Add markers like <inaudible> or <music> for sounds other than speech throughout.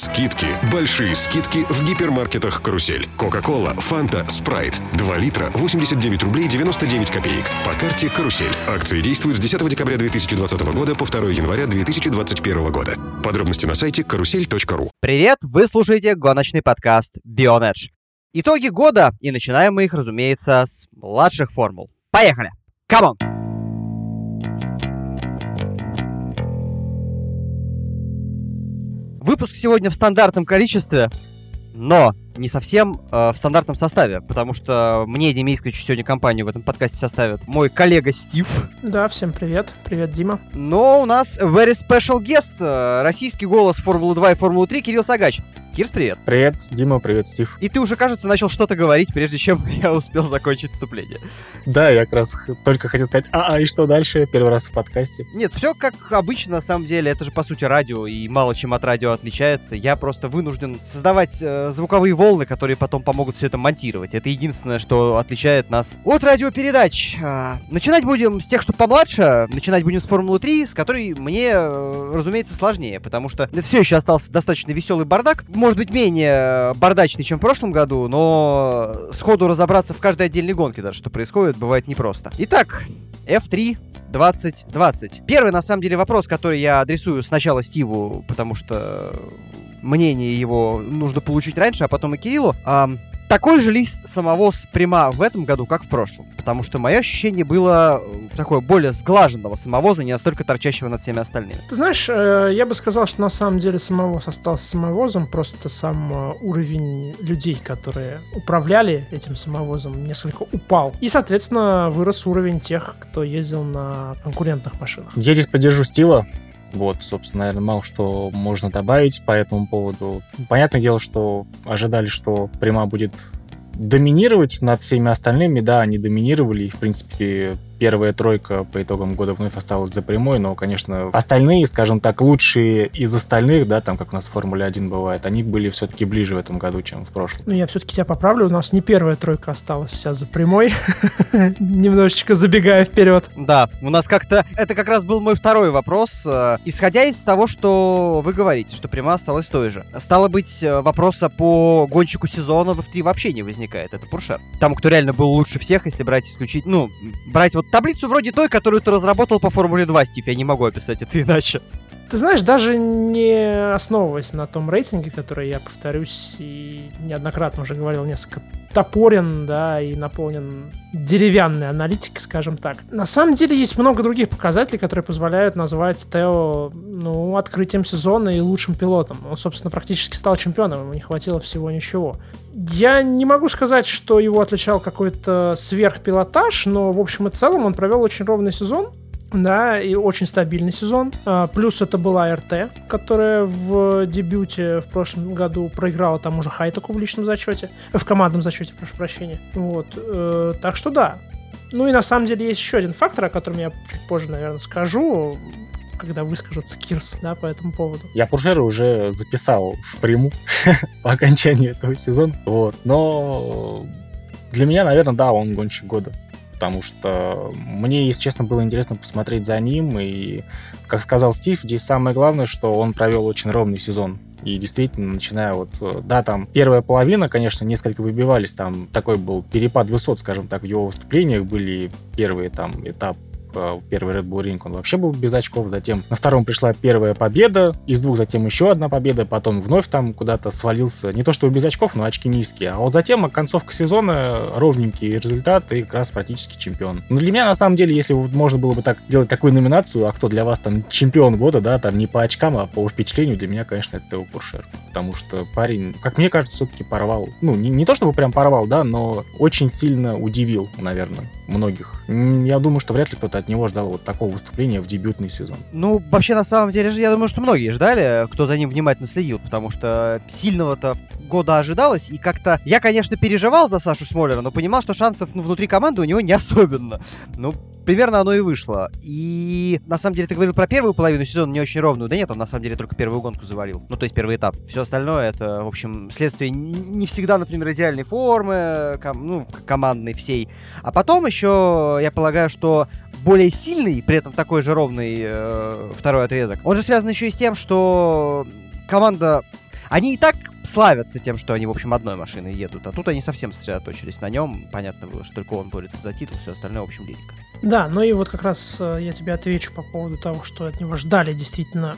Скидки, большие скидки в гипермаркетах «Карусель». Кока-кола, фанта, спрайт. 2 литра 89 рублей 99 копеек. По карте «Карусель». Акции действуют с 10 декабря 2020 года по 2 января 2021 года. Подробности на сайте карусель.ру. Привет, вы слушаете гоночный подкаст Bionedge. Итоги года, и начинаем мы их, разумеется, с младших формул. Поехали! Come on! Выпуск сегодня в стандартном количестве, но не совсем э, в стандартном составе, потому что мне, Диме Искричу, сегодня компанию в этом подкасте составит мой коллега Стив. Да, всем привет. Привет, Дима. Но у нас very special guest, э, российский голос Формулы-2 и Формулы-3 Кирилл Сагач. Кирс, привет. Привет, Дима, привет, Стив. И ты уже, кажется, начал что-то говорить, прежде чем <laughs> я успел закончить вступление. Да, я как раз только хотел сказать, а, а и что дальше? Первый раз в подкасте. Нет, все как обычно, на самом деле. Это же, по сути, радио, и мало чем от радио отличается. Я просто вынужден создавать э, звуковые волны, которые потом помогут все это монтировать. Это единственное, что отличает нас от радиопередач. А, начинать будем с тех, что помладше. Начинать будем с Формулы 3, с которой мне, э, разумеется, сложнее, потому что все еще остался достаточно веселый бардак может быть, менее бардачный, чем в прошлом году, но сходу разобраться в каждой отдельной гонке даже, что происходит, бывает непросто. Итак, F3 2020. Первый, на самом деле, вопрос, который я адресую сначала Стиву, потому что мнение его нужно получить раньше, а потом и Кириллу. А, такой же ли самовоз Прима в этом году, как в прошлом? Потому что мое ощущение было э, такое более сглаженного самовоза, не настолько торчащего над всеми остальными. Ты знаешь, э, я бы сказал, что на самом деле самовоз остался самовозом, просто сам э, уровень людей, которые управляли этим самовозом, несколько упал. И, соответственно, вырос уровень тех, кто ездил на конкурентных машинах. Я здесь поддержу Стива. Вот, собственно, наверное, мало что можно добавить по этому поводу. Понятное дело, что ожидали, что Прима будет доминировать над всеми остальными. Да, они доминировали, и, в принципе, первая тройка по итогам года вновь осталась за прямой, но, конечно, остальные, скажем так, лучшие из остальных, да, там, как у нас в Формуле 1 бывает, они были все-таки ближе в этом году, чем в прошлом. Ну, я все-таки тебя поправлю, у нас не первая тройка осталась вся за прямой, <laughs> немножечко забегая вперед. Да, у нас как-то, это как раз был мой второй вопрос, э, исходя из того, что вы говорите, что прямая осталась той же. Стало быть, э, вопроса по гонщику сезона в F3 вообще не возникает, это Пуршер. Там, кто реально был лучше всех, если брать исключить, ну, брать вот таблицу вроде той, которую ты разработал по Формуле 2, Стив. Я не могу описать это иначе. Ты знаешь, даже не основываясь на том рейтинге, который я повторюсь и неоднократно уже говорил, несколько топорен, да, и наполнен деревянной аналитикой, скажем так. На самом деле есть много других показателей, которые позволяют назвать Тео, ну, открытием сезона и лучшим пилотом. Он, собственно, практически стал чемпионом, ему не хватило всего ничего. Я не могу сказать, что его отличал какой-то сверхпилотаж, но, в общем и целом, он провел очень ровный сезон, да, и очень стабильный сезон. А, плюс это была РТ, которая в дебюте в прошлом году проиграла там уже Хайтаку в личном зачете, в командном зачете, прошу прощения. Вот, э, так что да. Ну и на самом деле есть еще один фактор, о котором я чуть позже, наверное, скажу когда выскажется Кирс, да, по этому поводу. Я Пуржера уже записал в приму <laughs> по окончанию этого сезона, вот, но для меня, наверное, да, он гонщик года потому что мне, если честно, было интересно посмотреть за ним, и, как сказал Стив, здесь самое главное, что он провел очень ровный сезон. И действительно, начиная вот, да, там первая половина, конечно, несколько выбивались, там такой был перепад высот, скажем так, в его выступлениях были первые там этап Э, первый Red Bull Ring он вообще был без очков, затем на втором пришла первая победа, из двух затем еще одна победа, потом вновь там куда-то свалился, не то чтобы без очков, но очки низкие, а вот затем концовка сезона, ровненький результат и как раз практически чемпион. Но для меня на самом деле, если можно было бы так делать такую номинацию, а кто для вас там чемпион года, да, там не по очкам, а по впечатлению, для меня, конечно, это Тео Пуршер, потому что парень, как мне кажется, все-таки порвал, ну, не, не то чтобы прям порвал, да, но очень сильно удивил, наверное, многих. Я думаю, что вряд ли кто-то от него ждал вот такого выступления в дебютный сезон. Ну, вообще, на самом деле, я думаю, что многие ждали, кто за ним внимательно следил, потому что сильного-то года ожидалось, и как-то... Я, конечно, переживал за Сашу Смолера, но понимал, что шансов ну, внутри команды у него не особенно. Ну, примерно оно и вышло. И на самом деле ты говорил про первую половину сезона не очень ровную. Да нет, он на самом деле только первую гонку завалил. Ну, то есть первый этап. Все остальное это, в общем, следствие не всегда, например, идеальной формы, ком- ну, командной всей. А потом еще, я полагаю, что более сильный, при этом такой же ровный э, второй отрезок, он же связан еще и с тем, что команда Они и так славятся тем, что они, в общем, одной машиной едут, а тут они совсем сосредоточились на нем. Понятно было, что только он борется за титул, все остальное, в общем, лирика. Да, ну и вот как раз э, я тебе отвечу по поводу того, что от него ждали действительно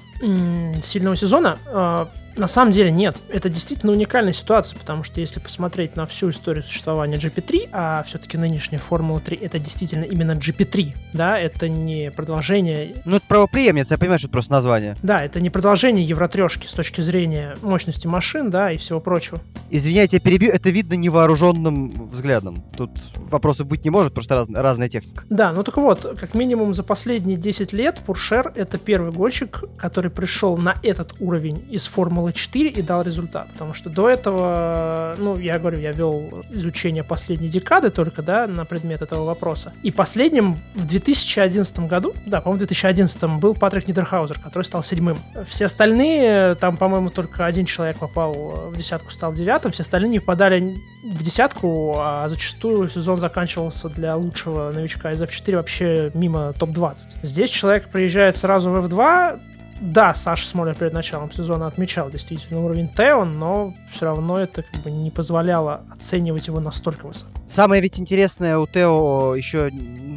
сильного сезона. Э, на самом деле нет. Это действительно уникальная ситуация, потому что если посмотреть на всю историю существования GP3, а все-таки нынешняя Формула-3 это действительно именно GP3, да, это не продолжение... Ну, это правоприемница, я понимаю, что это просто название. Да, это не продолжение Евротрешки с точки зрения мощности машин, да, и всего прочего. Извиняйте, я перебью, это видно невооруженным взглядом. Тут вопросов быть не может, просто раз, разная техника. Да, ну так вот, как минимум за последние 10 лет Пуршер это первый гонщик, который пришел на этот уровень из Формулы Формулы 4 и дал результат. Потому что до этого, ну, я говорю, я вел изучение последней декады только, да, на предмет этого вопроса. И последним в 2011 году, да, по-моему, в 2011 был Патрик Нидерхаузер, который стал седьмым. Все остальные, там, по-моему, только один человек попал в десятку, стал девятым, все остальные не попадали в десятку, а зачастую сезон заканчивался для лучшего новичка из F4 вообще мимо топ-20. Здесь человек приезжает сразу в F2, да, Саша Смолер перед началом сезона отмечал действительно уровень Теон, но все равно это как бы не позволяло оценивать его настолько высоко. Самое ведь интересное у Тео еще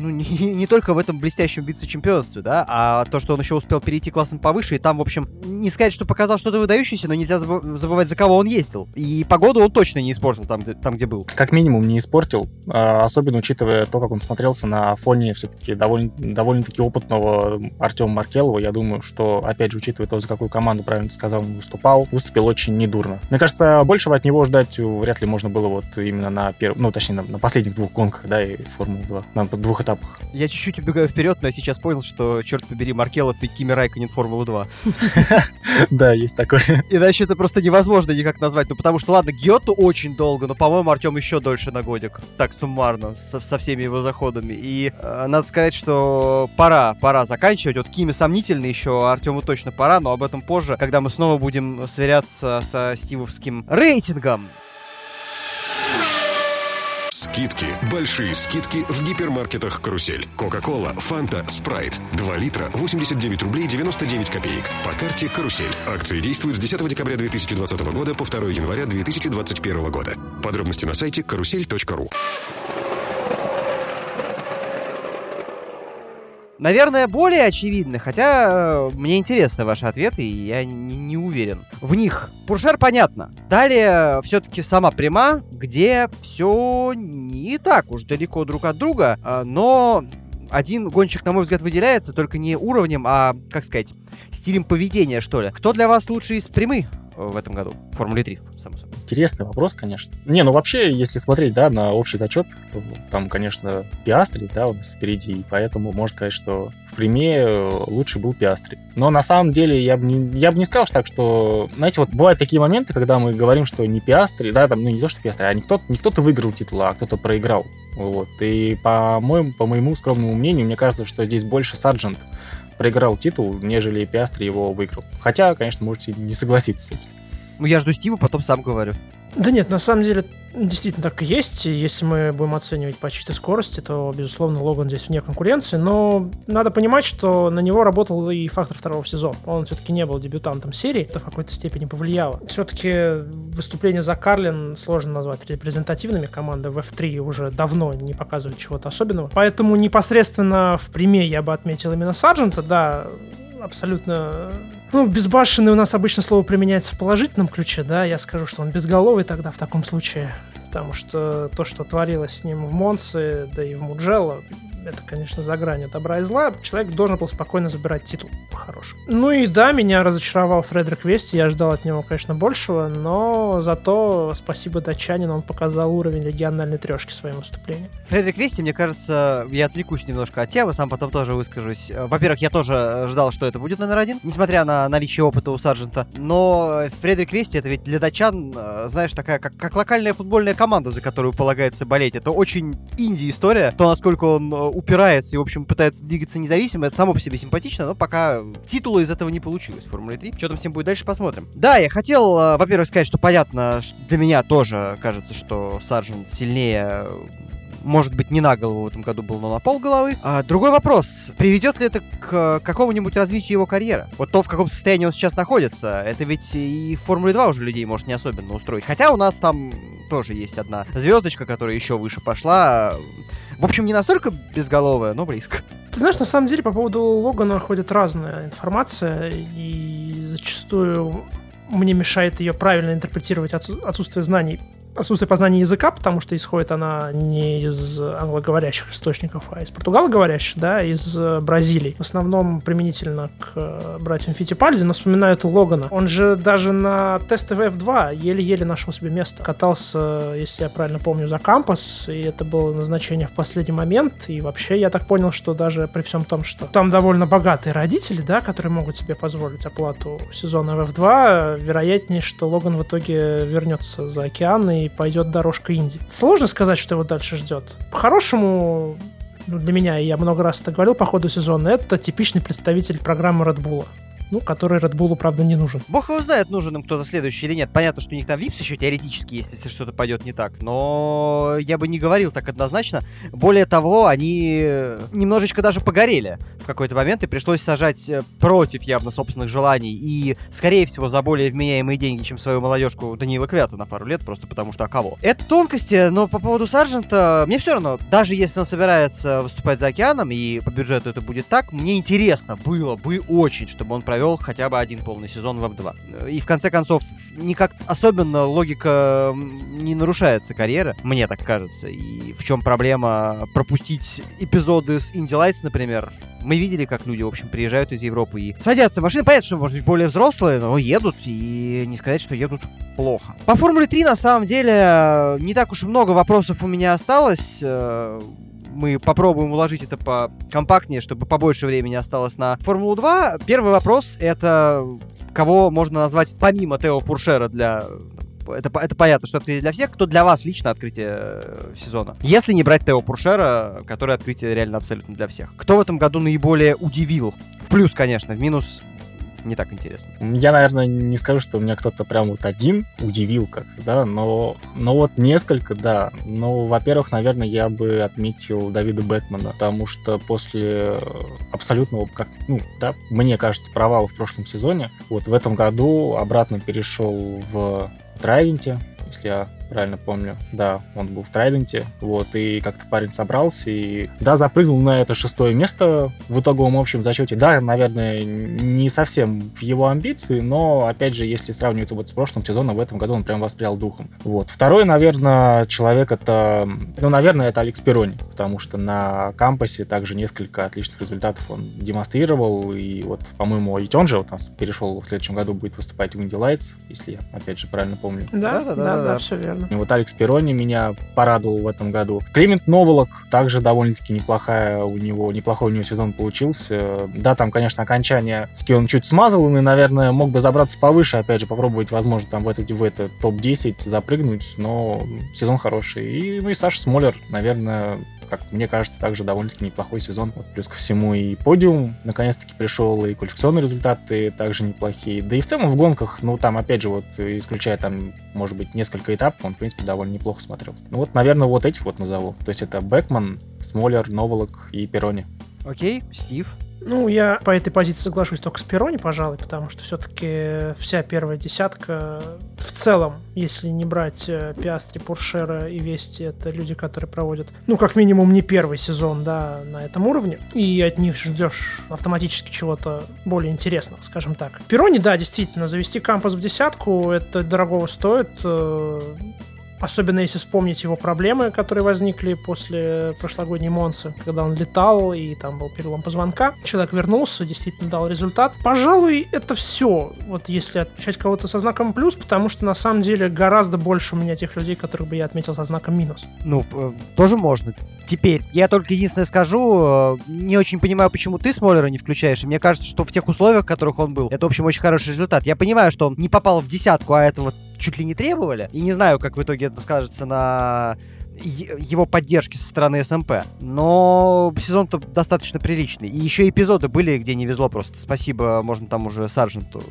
ну, не, <laughs> не только в этом блестящем вице-чемпионстве, да, а то, что он еще успел перейти классом повыше, и там, в общем, не сказать, что показал что-то выдающееся, но нельзя забывать, за кого он ездил. И погоду он точно не испортил там, где, там, где был. Как минимум не испортил, а, особенно учитывая то, как он смотрелся на фоне все-таки довольно, довольно-таки опытного Артема Маркелова. Я думаю, что опять же, учитывая то, за какую команду, правильно сказал, он выступал, выступил очень недурно. Мне кажется, большего от него ждать вряд ли можно было вот именно на первом, ну, точнее, на, на последних двух гонках, да, и Формулы-2, на двух этапах. Я чуть-чуть убегаю вперед, но я сейчас понял, что, черт побери, Маркелов и Кими Райконен Формулу-2. <laughs> Да, есть такое. Иначе это просто невозможно никак назвать. Ну, потому что, ладно, Гиоту очень долго, но, по-моему, Артем еще дольше на годик. Так, суммарно, со, со всеми его заходами. И э, надо сказать, что пора, пора заканчивать. Вот Кими сомнительный еще, Артему точно пора, но об этом позже, когда мы снова будем сверяться со стивовским рейтингом. Скидки, большие скидки в гипермаркетах «Карусель». Кока-кола, фанта, спрайт. 2 литра, 89 рублей 99 копеек. По карте «Карусель». Акции действуют с 10 декабря 2020 года по 2 января 2021 года. Подробности на сайте карусель.ру. Наверное, более очевидны, хотя э, мне интересны ваши ответы, и я не, не уверен. В них Пуршер понятно. Далее все-таки сама пряма, где все не так уж далеко друг от друга, э, но один гонщик, на мой взгляд, выделяется только не уровнем, а, как сказать, стилем поведения, что ли. Кто для вас лучший из прямых? в этом году. Формуле 3, само собой. Интересный вопрос, конечно. Не, ну вообще, если смотреть, да, на общий зачет, то там, конечно, Пиастри, да, у нас впереди, и поэтому можно сказать, что в Приме э, лучше был Пиастри. Но на самом деле я бы не, я бы не сказал так, что, знаете, вот бывают такие моменты, когда мы говорим, что не Пиастри, да, там, ну не то, что Пиастри, а не кто-то, не кто-то выиграл титул, а кто-то проиграл. Вот. И по моему, по моему скромному мнению, мне кажется, что здесь больше Сарджент проиграл титул, нежели Пиастри его выиграл. Хотя, конечно, можете не согласиться. Ну, я жду Стива, потом сам говорю. Да нет, на самом деле действительно так и есть. Если мы будем оценивать по чистой скорости, то, безусловно, Логан здесь вне конкуренции. Но надо понимать, что на него работал и фактор второго сезона. Он все-таки не был дебютантом серии. Это в какой-то степени повлияло. Все-таки выступление за Карлин сложно назвать репрезентативными. Команды в F3 уже давно не показывали чего-то особенного. Поэтому непосредственно в приме я бы отметил именно Сарджента. Да, абсолютно... Ну, безбашенный у нас обычно слово применяется в положительном ключе, да, я скажу, что он безголовый тогда в таком случае, потому что то, что творилось с ним в Монсе, да и в Муджелло, это, конечно, за гранью добра и зла, человек должен был спокойно забирать титул по-хорошему. Ну и да, меня разочаровал Фредерик Вести, я ждал от него, конечно, большего, но зато спасибо датчанину, он показал уровень региональной трешки своим выступлением. Фредерик Вести, мне кажется, я отвлекусь немножко от темы, сам потом тоже выскажусь. Во-первых, я тоже ждал, что это будет номер один, несмотря на наличие опыта у Сарджента, но Фредерик Вести это ведь для датчан, э, знаешь, такая, как, как локальная футбольная команда, за которую полагается болеть. Это очень инди-история, то, насколько он э, упирается и, в общем, пытается двигаться независимо, это само по себе симпатично, но пока титула из этого не получилось в Формуле 3. Что там ним будет дальше, посмотрим. Да, я хотел, э, во-первых, сказать, что понятно, что для меня тоже кажется, что Сарджент сильнее может быть, не на голову в этом году был, но на пол головы. А, другой вопрос. Приведет ли это к какому-нибудь развитию его карьеры? Вот то, в каком состоянии он сейчас находится, это ведь и в Формуле 2 уже людей может не особенно устроить. Хотя у нас там тоже есть одна звездочка, которая еще выше пошла. В общем, не настолько безголовая, но близко. Ты знаешь, на самом деле по поводу Логана ходит разная информация, и зачастую мне мешает ее правильно интерпретировать отсутствие знаний отсутствие познания языка, потому что исходит она не из англоговорящих источников, а из португалоговорящих, да, из э, Бразилии. В основном применительно к э, братьям Фитипальди, но вспоминают Логана. Он же даже на тесте F2 еле-еле нашел себе место. Катался, если я правильно помню, за кампус, и это было назначение в последний момент. И вообще я так понял, что даже при всем том, что там довольно богатые родители, да, которые могут себе позволить оплату сезона в F2, вероятнее, что Логан в итоге вернется за океан и пойдет дорожка Инди. Сложно сказать, что его дальше ждет. По-хорошему, ну, для меня, я много раз это говорил по ходу сезона, это типичный представитель программы Red Bull ну, который Red Bull, правда, не нужен. Бог его знает, нужен им кто-то следующий или нет. Понятно, что у них там випс еще теоретически есть, если что-то пойдет не так. Но я бы не говорил так однозначно. Более того, они немножечко даже погорели в какой-то момент, и пришлось сажать э, против явно собственных желаний и, скорее всего, за более вменяемые деньги, чем свою молодежку Даниила Квята на пару лет, просто потому что а кого. Это тонкости, но по поводу Саржента, мне все равно, даже если он собирается выступать за океаном, и по бюджету это будет так, мне интересно было бы очень, чтобы он провел хотя бы один полный сезон в F2. И в конце концов, никак особенно логика не нарушается карьера, мне так кажется. И в чем проблема пропустить эпизоды с Indie Lights, например, мы видели, как люди, в общем, приезжают из Европы и садятся в машины. Понятно, что, может быть, более взрослые, но едут, и не сказать, что едут плохо. По Формуле 3, на самом деле, не так уж и много вопросов у меня осталось э, мы попробуем уложить это по компактнее, чтобы побольше времени осталось на Формулу 2. Первый вопрос — это кого можно назвать помимо Тео Пуршера для это, это понятно, что открытие для всех. Кто для вас лично открытие э, сезона? Если не брать Тео Пуршера, который открытие реально абсолютно для всех. Кто в этом году наиболее удивил? В плюс, конечно, в минус не так интересно. Я, наверное, не скажу, что у меня кто-то прям вот один удивил как-то, да, но, но вот несколько, да. Но, во-первых, наверное, я бы отметил Давида Бэтмена, потому что после абсолютного, как, ну, да, мне кажется, провала в прошлом сезоне, вот в этом году обратно перешел в Драйвенте, если я правильно помню. Да, он был в Трайденте, вот, и как-то парень собрался, и, да, запрыгнул на это шестое место в итоговом общем зачете. Да, наверное, не совсем в его амбиции, но, опять же, если сравнивать вот с прошлым сезоном, в этом году он прям воспрял духом. Вот. Второй, наверное, человек это, ну, наверное, это Алекс Перони, потому что на кампусе также несколько отличных результатов он демонстрировал, и вот, по-моему, ведь он же вот, нас перешел в следующем году будет выступать в Indy Lights, если я, опять же, правильно помню. Да, да, да, да, да, да все верно верно. И вот Алекс Перони меня порадовал в этом году. Климент Новолок также довольно-таки неплохая у него, неплохой у него сезон получился. Да, там, конечно, окончание ски он чуть смазал, и, наверное, мог бы забраться повыше, опять же, попробовать, возможно, там в этот, в этот топ-10 запрыгнуть, но сезон хороший. И, ну и Саша Смолер, наверное, как мне кажется, также довольно-таки неплохой сезон. Вот плюс ко всему и подиум наконец-таки пришел, и квалификационные результаты также неплохие. Да и в целом в гонках, ну там опять же вот исключая там, может быть, несколько этапов, он в принципе довольно неплохо смотрелся. Ну вот, наверное, вот этих вот назову. То есть это Бекман, Смолер, Новолок и Перони. Окей, Стив. Ну, я по этой позиции соглашусь только с Перони, пожалуй, потому что все-таки вся первая десятка в целом, если не брать э, Пиастри, Пуршера и Вести, это люди, которые проводят, ну, как минимум, не первый сезон, да, на этом уровне, и от них ждешь автоматически чего-то более интересного, скажем так. Перони, да, действительно, завести кампус в десятку, это дорогого стоит, э, Особенно если вспомнить его проблемы, которые возникли после прошлогодней Монсы, когда он летал и там был перелом позвонка. Человек вернулся, действительно дал результат. Пожалуй, это все. Вот если отмечать кого-то со знаком плюс, потому что на самом деле гораздо больше у меня тех людей, которых бы я отметил со знаком минус. Ну, э, тоже можно. Теперь, я только единственное скажу, э, не очень понимаю, почему ты Смолера не включаешь, и мне кажется, что в тех условиях, в которых он был, это, в общем, очень хороший результат. Я понимаю, что он не попал в десятку, а этого чуть ли не требовали. И не знаю, как в итоге это скажется на его поддержки со стороны СМП. Но сезон-то достаточно приличный. И еще эпизоды были, где не везло просто. Спасибо, можно там уже Сарженту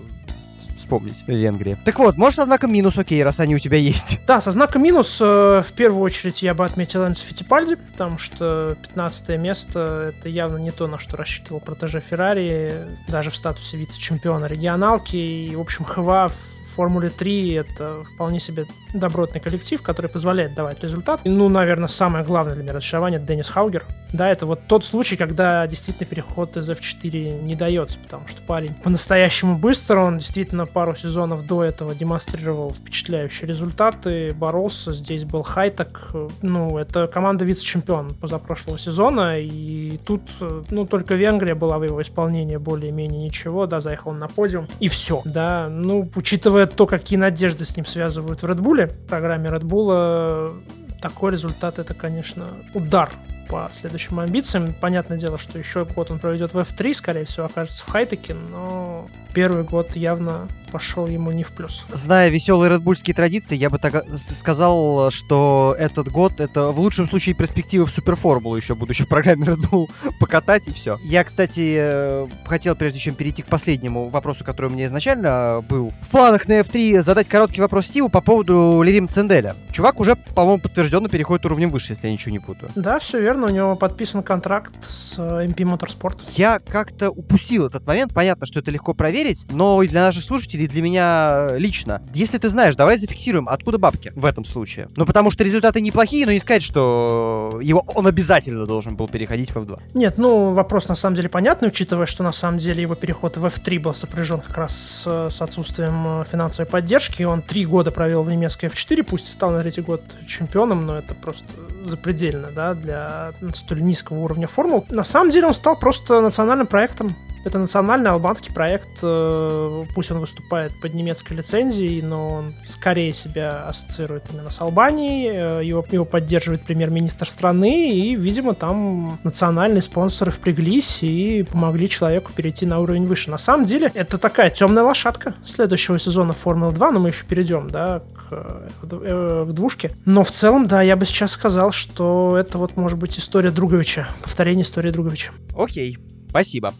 вспомнить Венгрия. Так вот, можешь со знаком минус, окей, раз они у тебя есть. <laughs> Да, со знаком минус э, в первую очередь я бы отметил Энсо Фитипальди, потому что 15 место это явно не то, на что рассчитывал протеже Феррари, даже в статусе вице-чемпиона регионалки. И, в общем, ХВА Формуле 3 это вполне себе добротный коллектив, который позволяет давать результат. Ну, наверное, самое главное для меня разочарование — Деннис Хаугер. Да, это вот тот случай, когда действительно переход из F4 не дается, потому что парень по-настоящему быстро, он действительно пару сезонов до этого демонстрировал впечатляющие результаты, боролся, здесь был Хайтек, ну, это команда вице-чемпион позапрошлого сезона, и тут, ну, только Венгрия была в его исполнении более-менее ничего, да, заехал на подиум, и все, да, ну, учитывая то, какие надежды с ним связывают в Red Bull, программе Red Bull, такой результат это, конечно, удар по следующим амбициям. Понятное дело, что еще год он проведет в F3, скорее всего, окажется в Хайтеке, но первый год явно пошел ему не в плюс. Зная веселые редбульские традиции, я бы так сказал, что этот год это в лучшем случае перспективы в суперформулу еще, будучи в программе Red Bull, <laughs> покатать и все. Я, кстати, э, хотел, прежде чем перейти к последнему вопросу, который у меня изначально был, в планах на F3 задать короткий вопрос Стиву по поводу Лерим Ценделя. Чувак уже, по-моему, подтвержденно переходит уровнем выше, если я ничего не путаю. Да, все верно, у него подписан контракт с MP Motorsport. Я как-то упустил этот момент, понятно, что это легко проверить, но и для наших слушателей и для меня лично. Если ты знаешь, давай зафиксируем, откуда бабки в этом случае. Ну, потому что результаты неплохие, но не сказать, что его, он обязательно должен был переходить в F2. Нет, ну, вопрос на самом деле понятный, учитывая, что на самом деле его переход в F3 был сопряжен как раз с, с отсутствием э, финансовой поддержки. Он три года провел в немецкой F4, пусть и стал на третий год чемпионом, но это просто запредельно, да, для столь низкого уровня формул. На самом деле он стал просто национальным проектом это национальный албанский проект, э, пусть он выступает под немецкой лицензией, но он скорее себя ассоциирует именно с Албанией, э, его, его поддерживает премьер-министр страны, и, видимо, там национальные спонсоры впряглись и помогли человеку перейти на уровень выше. На самом деле, это такая темная лошадка следующего сезона Формулы 2, но мы еще перейдем, да, к, э, к двушке. Но в целом, да, я бы сейчас сказал, что это вот может быть история Друговича, повторение истории Друговича. Окей, спасибо.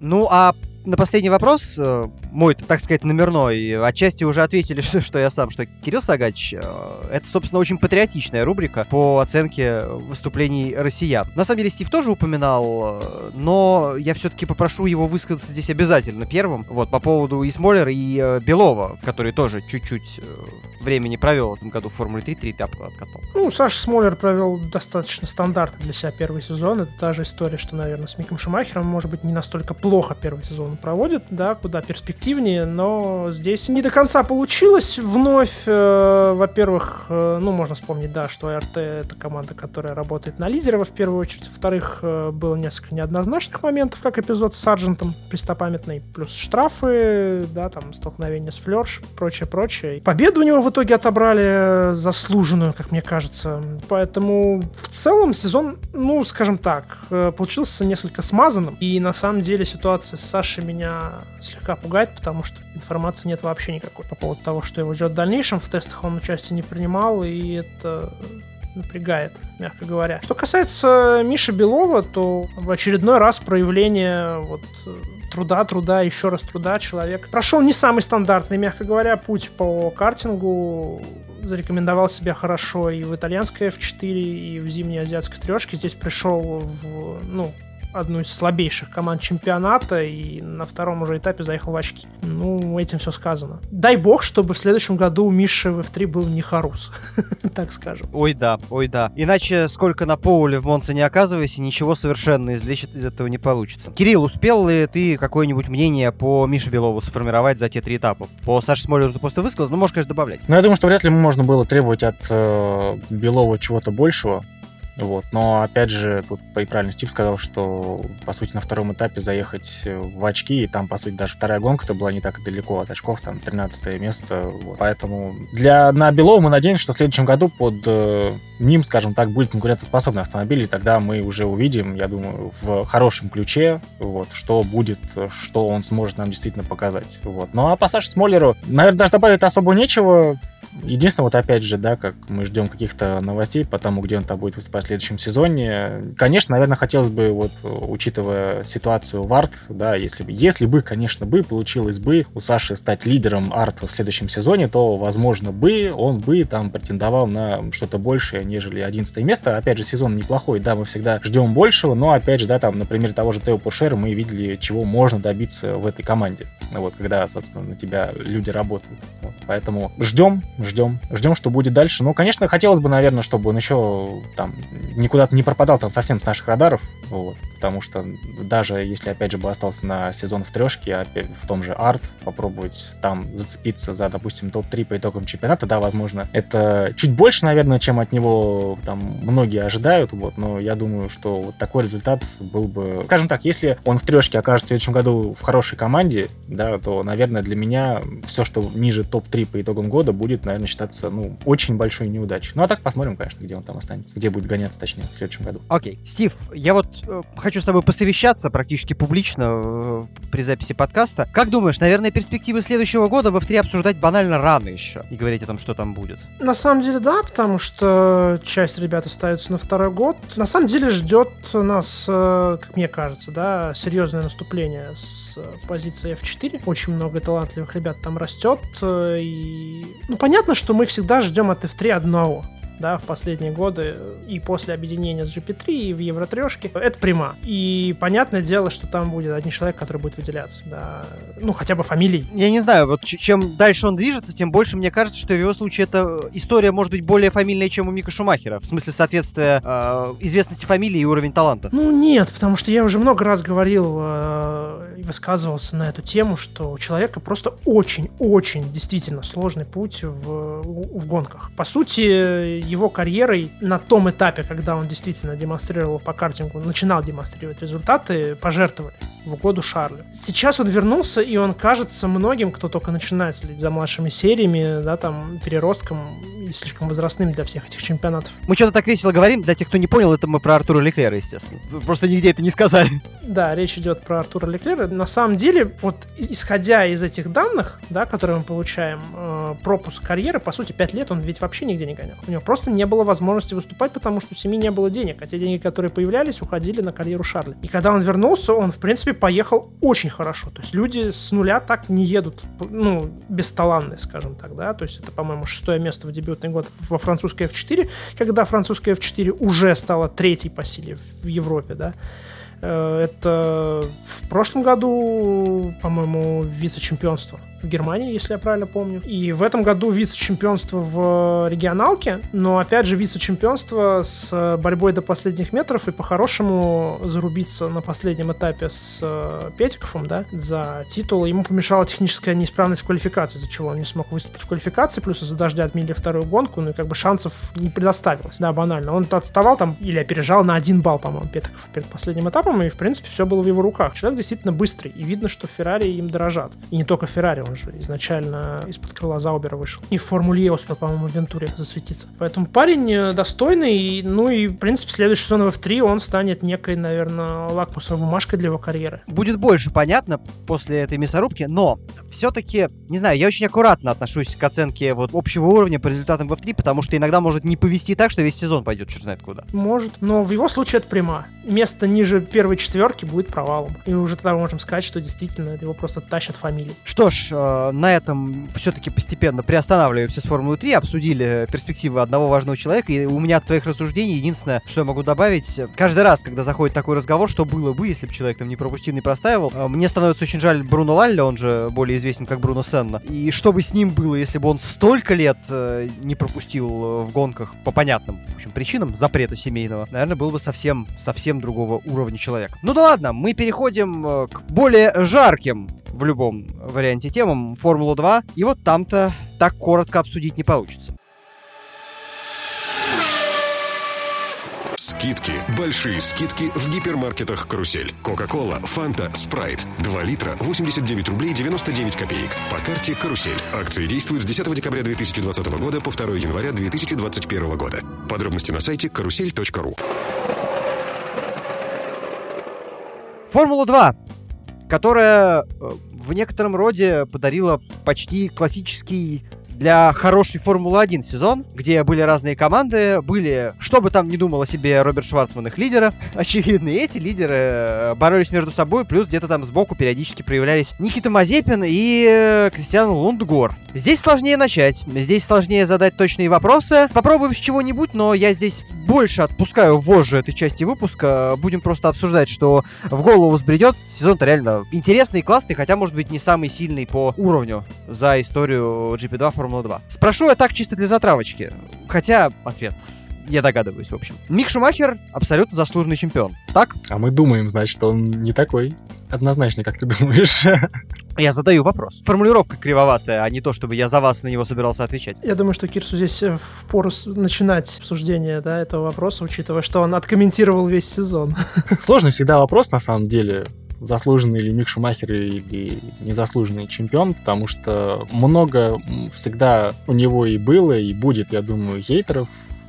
Ну, а на последний вопрос, э, мой, так сказать, номерной, отчасти уже ответили, <laughs> что, что я сам, что Кирилл Сагач, э, это, собственно, очень патриотичная рубрика по оценке выступлений россиян. На самом деле, Стив тоже упоминал, э, но я все-таки попрошу его высказаться здесь обязательно первым, вот, по поводу и Смоллера, и Белова, который тоже чуть-чуть времени провел в этом году в Формуле 3, три этапа откатал. Ну, Саша Смоллер провел достаточно стандартно для себя первый сезон. Это та же история, что, наверное, с Миком Шумахером, может быть, не настолько плохо первый сезон проводит, да, куда перспективнее, но здесь не до конца получилось. Вновь, э, во-первых, э, ну, можно вспомнить, да, что АРТ — это команда, которая работает на лидеров в первую очередь. Во-вторых, э, было несколько неоднозначных моментов, как эпизод с Сарджентом престопамятный, плюс штрафы, да, там, столкновение с Флерш, прочее-прочее. Победу у него в итоге отобрали заслуженную, как мне кажется. Поэтому в целом сезон, ну, скажем так, э, получился несколько смазанным. И на самом деле ситуация с Сашей меня слегка пугает, потому что информации нет вообще никакой по поводу того, что его ждет в дальнейшем. В тестах он участие не принимал, и это напрягает, мягко говоря. Что касается Миши Белова, то в очередной раз проявление вот труда, труда, еще раз труда человек прошел не самый стандартный, мягко говоря, путь по картингу, зарекомендовал себя хорошо и в итальянской F4, и в зимней азиатской трешке. Здесь пришел в, ну, одну из слабейших команд чемпионата и на втором уже этапе заехал в очки. Ну, этим все сказано. Дай бог, чтобы в следующем году у Миши в F3 был не Харус, <laughs> так скажем. Ой да, ой да. Иначе сколько на Поуле в Монце не оказывайся, ничего совершенно излечить из этого не получится. Кирилл, успел ли ты какое-нибудь мнение по Мише Белову сформировать за те три этапа? По Саше Смолеру ты просто высказал, но можешь, конечно, добавлять. Ну, я думаю, что вряд ли можно было требовать от э, Белова чего-то большего. Вот. Но, опять же, тут и правильно Стив сказал, что, по сути, на втором этапе заехать в очки, и там, по сути, даже вторая гонка-то была не так далеко от очков, там, 13 место. Вот. Поэтому для, на Белова мы надеемся, что в следующем году под э, ним, скажем так, будет конкурентоспособный автомобиль, и тогда мы уже увидим, я думаю, в хорошем ключе, вот, что будет, что он сможет нам действительно показать. Вот. Ну, а по Саше Смоллеру, наверное, даже добавить особо нечего единственное, вот опять же, да, как мы ждем каких-то новостей по тому, где он там будет выступать в следующем сезоне. Конечно, наверное, хотелось бы, вот, учитывая ситуацию в арт, да, если бы, если бы, конечно, бы получилось бы у Саши стать лидером арт в следующем сезоне, то, возможно, бы он бы там претендовал на что-то большее, нежели 11 место. Опять же, сезон неплохой, да, мы всегда ждем большего, но, опять же, да, там, например, того же Тео Пушера мы видели, чего можно добиться в этой команде. Вот, когда, собственно, на тебя люди работают. Поэтому ждем, ждем, ждем, что будет дальше. Ну, конечно, хотелось бы, наверное, чтобы он еще там никуда-то не пропадал там совсем с наших радаров, вот, потому что даже если, опять же, бы остался на сезон в трешке, опять в том же арт, попробовать там зацепиться за, допустим, топ-3 по итогам чемпионата, да, возможно, это чуть больше, наверное, чем от него там многие ожидают, вот, но я думаю, что вот такой результат был бы, скажем так, если он в трешке окажется в следующем году в хорошей команде, да, то, наверное, для меня все, что ниже топ-3 по итогам года, будет, наверное, считаться, ну, очень большой неудачей. Ну, а так посмотрим, конечно, где он там останется, где будет гоняться, точнее, в следующем году. Окей. Стив, я вот хочу с тобой посовещаться практически публично э, при записи подкаста. Как думаешь, наверное, перспективы следующего года в F3 обсуждать банально рано еще и говорить о том, что там будет? На самом деле, да, потому что часть ребят остается на второй год. На самом деле ждет нас, э, как мне кажется, да, серьезное наступление с позиции F4. Очень много талантливых ребят там растет. Э, и... Ну, понятно, что мы всегда ждем от F3 одного да, в последние годы и после объединения с GP3 и в Евротрешке, это прима. И понятное дело, что там будет один человек, который будет выделяться, да, ну, хотя бы фамилий. Я не знаю, вот чем дальше он движется, тем больше мне кажется, что в его случае эта история может быть более фамильная, чем у Мика Шумахера, в смысле соответствия э, известности фамилии и уровень таланта. Ну, нет, потому что я уже много раз говорил э, и высказывался на эту тему, что у человека просто очень-очень действительно сложный путь в, в гонках. По сути, его карьерой на том этапе, когда он действительно демонстрировал по картингу, начинал демонстрировать результаты, пожертвовали в угоду Шарлю. Сейчас он вернулся, и он кажется многим, кто только начинает следить за младшими сериями, да, там, переростком и слишком возрастным для всех этих чемпионатов. Мы что-то так весело говорим, для тех, кто не понял, это мы про Артура Леклера, естественно. Просто нигде это не сказали. Да, речь идет про Артура Леклера. На самом деле, вот исходя из этих данных, да, которые мы получаем, э, пропуск карьеры, по сути, 5 лет он ведь вообще нигде не гонял. У него просто просто не было возможности выступать, потому что у семьи не было денег. А те деньги, которые появлялись, уходили на карьеру Шарля. И когда он вернулся, он, в принципе, поехал очень хорошо. То есть люди с нуля так не едут, ну, бесталанные, скажем так, да. То есть это, по-моему, шестое место в дебютный год во французской F4, когда французская F4 уже стала третьей по силе в Европе, да. Э, это в прошлом году, по-моему, вице-чемпионство в Германии, если я правильно помню. И в этом году вице-чемпионство в регионалке, но опять же вице-чемпионство с борьбой до последних метров и по-хорошему зарубиться на последнем этапе с э, Петиковым, да, за титул. Ему помешала техническая неисправность в квалификации, за чего он не смог выступить в квалификации, плюс из-за дождя отменили вторую гонку, ну и как бы шансов не предоставилось, да, банально. Он отставал там или опережал на один балл, по-моему, Петиков перед последним этапом, и в принципе все было в его руках. Человек действительно быстрый, и видно, что Феррари им дорожат. И не только Феррари, он же изначально из-под крыла Заубера вышел. И в Формуле Е успел, по-моему, в Вентуре засветиться. Поэтому парень э, достойный, ну и, в принципе, следующий сезон в F3 он станет некой, наверное, лакмусовой бумажкой для его карьеры. Будет больше понятно после этой мясорубки, но все-таки, не знаю, я очень аккуратно отношусь к оценке вот общего уровня по результатам в F3, потому что иногда может не повести так, что весь сезон пойдет черт знает куда. Может, но в его случае это прямо. Место ниже первой четверки будет провалом. И уже тогда мы можем сказать, что действительно его просто тащат фамилии. Что ж, на этом все-таки постепенно приостанавливаемся с Формулой 3, обсудили перспективы одного важного человека, и у меня от твоих рассуждений единственное, что я могу добавить, каждый раз, когда заходит такой разговор, что было бы, если бы человек там не пропустил, не простаивал, э, мне становится очень жаль Бруно Лалля, он же более известен как Бруно Сенна, и что бы с ним было, если бы он столько лет э, не пропустил в гонках по понятным, в общем, причинам запрета семейного, наверное, был бы совсем, совсем другого уровня человек. Ну да ладно, мы переходим к более жарким в любом варианте темам Формулу 2, и вот там-то так коротко обсудить не получится. Скидки, большие скидки в гипермаркетах «Карусель». Кока-кола, фанта, спрайт. 2 литра, 89 рублей 99 копеек. По карте «Карусель». Акции действуют с 10 декабря 2020 года по 2 января 2021 года. Подробности на сайте карусель.ру. Формула-2, которая э, в некотором роде подарила почти классический для хорошей Формулы-1 сезон, где были разные команды, были, что бы там ни думал о себе Роберт Шварцман, их лидера, <laughs> очевидно, эти лидеры э, боролись между собой, плюс где-то там сбоку периодически проявлялись Никита Мазепин и э, Кристиан Лундгор. Здесь сложнее начать, здесь сложнее задать точные вопросы. Попробуем с чего-нибудь, но я здесь больше отпускаю вожжи этой части выпуска. Будем просто обсуждать, что в голову взбредет. Сезон-то реально интересный и классный, хотя, может быть, не самый сильный по уровню за историю GP2 Формула 2. Спрошу я так чисто для затравочки. Хотя ответ я догадываюсь, в общем. Мик Шумахер абсолютно заслуженный чемпион. Так? А мы думаем, значит, он не такой однозначный, как ты думаешь. <laughs> Я задаю вопрос. Формулировка кривоватая, а не то, чтобы я за вас на него собирался отвечать. Я думаю, что Кирсу здесь э, впору начинать обсуждение да, этого вопроса, учитывая, что он откомментировал весь сезон. <laughs> Сложный всегда вопрос, на самом деле заслуженный ли Мик Шумахер или незаслуженный чемпион, потому что много всегда у него и было, и будет, я думаю, хейтеров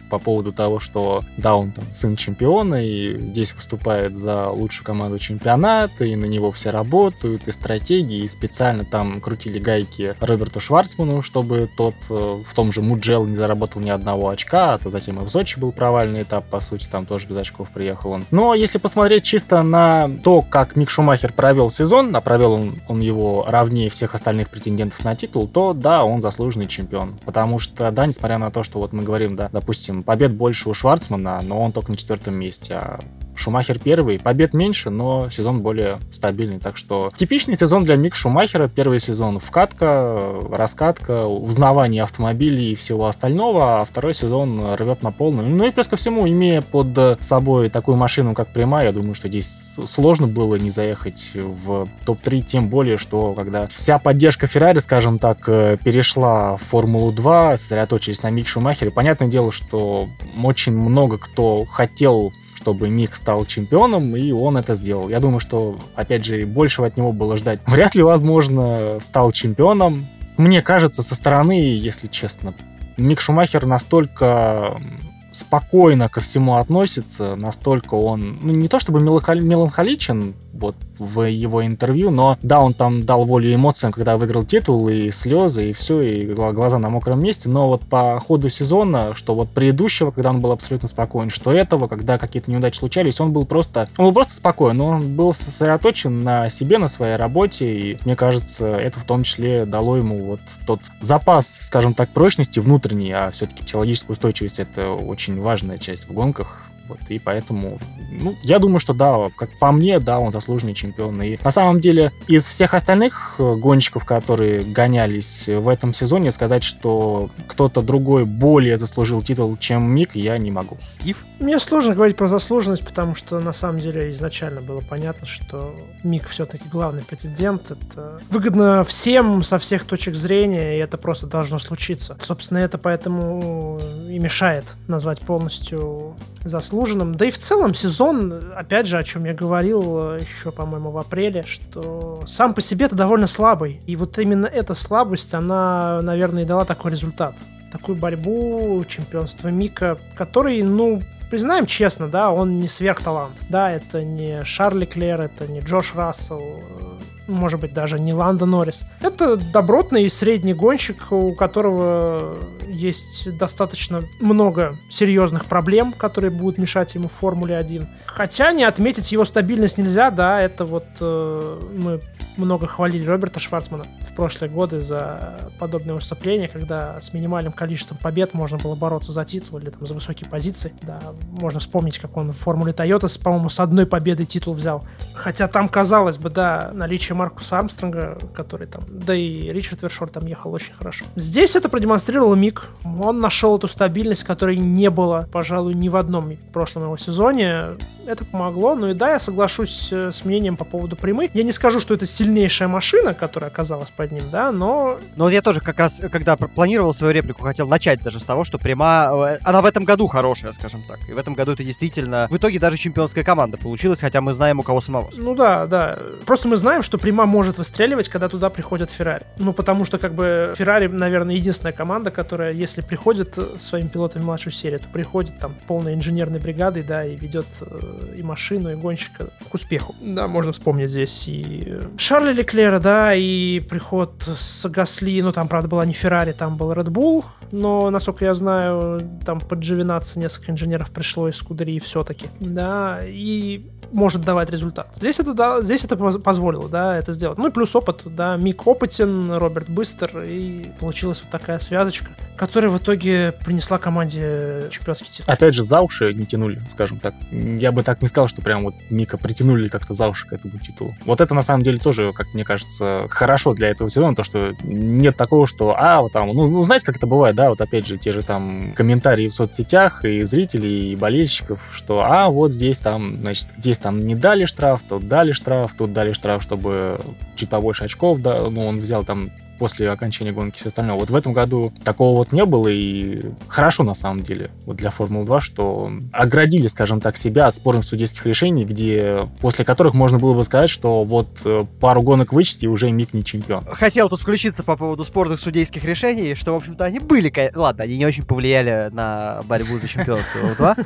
по поводу того, что да, он там сын чемпиона, и здесь выступает за лучшую команду чемпионата, и на него все работают, и стратегии, и специально там крутили гайки Роберту Шварцману, чтобы тот э, в том же Муджел не заработал ни одного очка, а то затем и в Сочи был провальный этап, по сути, там тоже без очков приехал он. Но если посмотреть чисто на то, как Мик Шумахер провел сезон, а провел он, он его равнее всех остальных претендентов на титул, то да, он заслуженный чемпион. Потому что, да, несмотря на то, что вот мы говорим, да, допустим, побед больше у Шварцмана, но он только на четвертом месте. А Шумахер первый, побед меньше, но сезон более стабильный. Так что типичный сезон для Мик Шумахера. Первый сезон вкатка, раскатка, узнавание автомобилей и всего остального, а второй сезон рвет на полную. Ну и плюс ко всему, имея под собой такую машину, как Прима, я думаю, что здесь сложно было не заехать в топ-3, тем более, что когда вся поддержка Феррари, скажем так, перешла в Формулу-2, сосредоточились на Мик Шумахере, понятное дело, что очень много кто хотел чтобы Мик стал чемпионом, и он это сделал. Я думаю, что, опять же, большего от него было ждать. <laughs> Вряд ли, возможно, стал чемпионом. Мне кажется, со стороны, если честно, Мик Шумахер настолько спокойно ко всему относится, настолько он, ну, не то чтобы меланхоличен, вот в его интервью, но да, он там дал волю эмоциям, когда выиграл титул, и слезы, и все, и глаза на мокром месте, но вот по ходу сезона, что вот предыдущего, когда он был абсолютно спокоен, что этого, когда какие-то неудачи случались, он был просто, он был просто спокоен, он был сосредоточен на себе, на своей работе, и мне кажется, это в том числе дало ему вот тот запас, скажем так, прочности внутренней, а все-таки психологическая устойчивость это очень важная часть в гонках, вот, и поэтому, ну, я думаю, что да, как по мне, да, он заслуженный чемпион. И на самом деле из всех остальных э, гонщиков, которые гонялись в этом сезоне, сказать, что кто-то другой более заслужил титул, чем Мик, я не могу. Стив? Мне сложно говорить про заслуженность, потому что на самом деле изначально было понятно, что Мик все-таки главный претендент. Это выгодно всем со всех точек зрения, и это просто должно случиться. Собственно, это поэтому и мешает назвать полностью заслуженным. Да и в целом сезон, опять же, о чем я говорил э, еще, по-моему, в апреле, что сам по себе это довольно слабый. И вот именно эта слабость, она, наверное, и дала такой результат. Такую борьбу, чемпионство Мика, который, ну, признаем честно, да, он не сверхталант. Да, это не Шарли Клер, это не Джош Рассел, э, может быть, даже не Ланда Норрис. Это добротный средний гонщик, у которого есть достаточно много серьезных проблем, которые будут мешать ему в Формуле 1. Хотя не отметить его стабильность нельзя, да, это вот э, мы много хвалили Роберта Шварцмана в прошлые годы за подобные выступления, когда с минимальным количеством побед можно было бороться за титул или там, за высокие позиции. Да, можно вспомнить, как он в Формуле Тойота, по-моему, с одной победой титул взял. Хотя там, казалось бы, да, наличие Маркуса Армстронга, который там, да и Ричард Вершор там ехал очень хорошо. Здесь это продемонстрировал Мик. Он нашел эту стабильность, которой не было, пожалуй, ни в одном прошлом его сезоне. Это помогло. Ну и да, я соглашусь э, с мнением по поводу прямы. Я не скажу, что это сильнейшая машина, которая оказалась под ним, да, но... Но я тоже как раз, когда планировал свою реплику, хотел начать даже с того, что Прима, э, она в этом году хорошая, скажем так. И в этом году это действительно, в итоге даже чемпионская команда получилась, хотя мы знаем, у кого самого. Ну да, да. Просто мы знаем, что Прима может выстреливать, когда туда приходят Феррари. Ну, потому что, как бы, Феррари, наверное, единственная команда, которая, если приходит своим пилотами младшую серию, то приходит там полной инженерной бригадой, да, и ведет э, и машину, и гонщика к успеху. Да, можно вспомнить здесь и Шарля Леклера, да, и приход с Гасли, ну там, правда, была не Феррари, там был Red Bull, но, насколько я знаю, там под Джовинаци несколько инженеров пришло из Скудерии все-таки, да, и может давать результат. Здесь это, да, здесь это позволило, это сделать. Ну и плюс опыт, да, Мик опытен, Роберт быстр, и получилась вот такая связочка, которая в итоге принесла команде чемпионский титул. Опять же, за уши не тянули, скажем так. Я бы так не сказал, что прям вот Мика притянули как-то за уши к этому титулу. Вот это на самом деле тоже, как мне кажется, хорошо для этого сезона, то, что нет такого, что, а, вот там, ну, ну знаете, как это бывает, да, вот опять же, те же там комментарии в соцсетях и зрителей, и болельщиков, что, а, вот здесь там, значит, здесь там не дали штраф, тут дали штраф, тут дали штраф, чтобы чуть побольше очков, да, ну, он взял там после окончания гонки все остальное. Вот в этом году такого вот не было, и хорошо на самом деле вот для Формулы-2, что оградили, скажем так, себя от спорных судейских решений, где после которых можно было бы сказать, что вот э, пару гонок вычесть, и уже Мик не чемпион. Хотел тут включиться по поводу спорных судейских решений, что, в общем-то, они были... Ладно, они не очень повлияли на борьбу за чемпионство В2.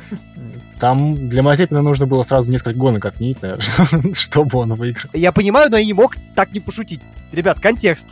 Там для Мазепина нужно было сразу несколько гонок отменить, наверное, <laughs> чтобы он выиграл. Я понимаю, но я не мог так не пошутить. Ребят, контекст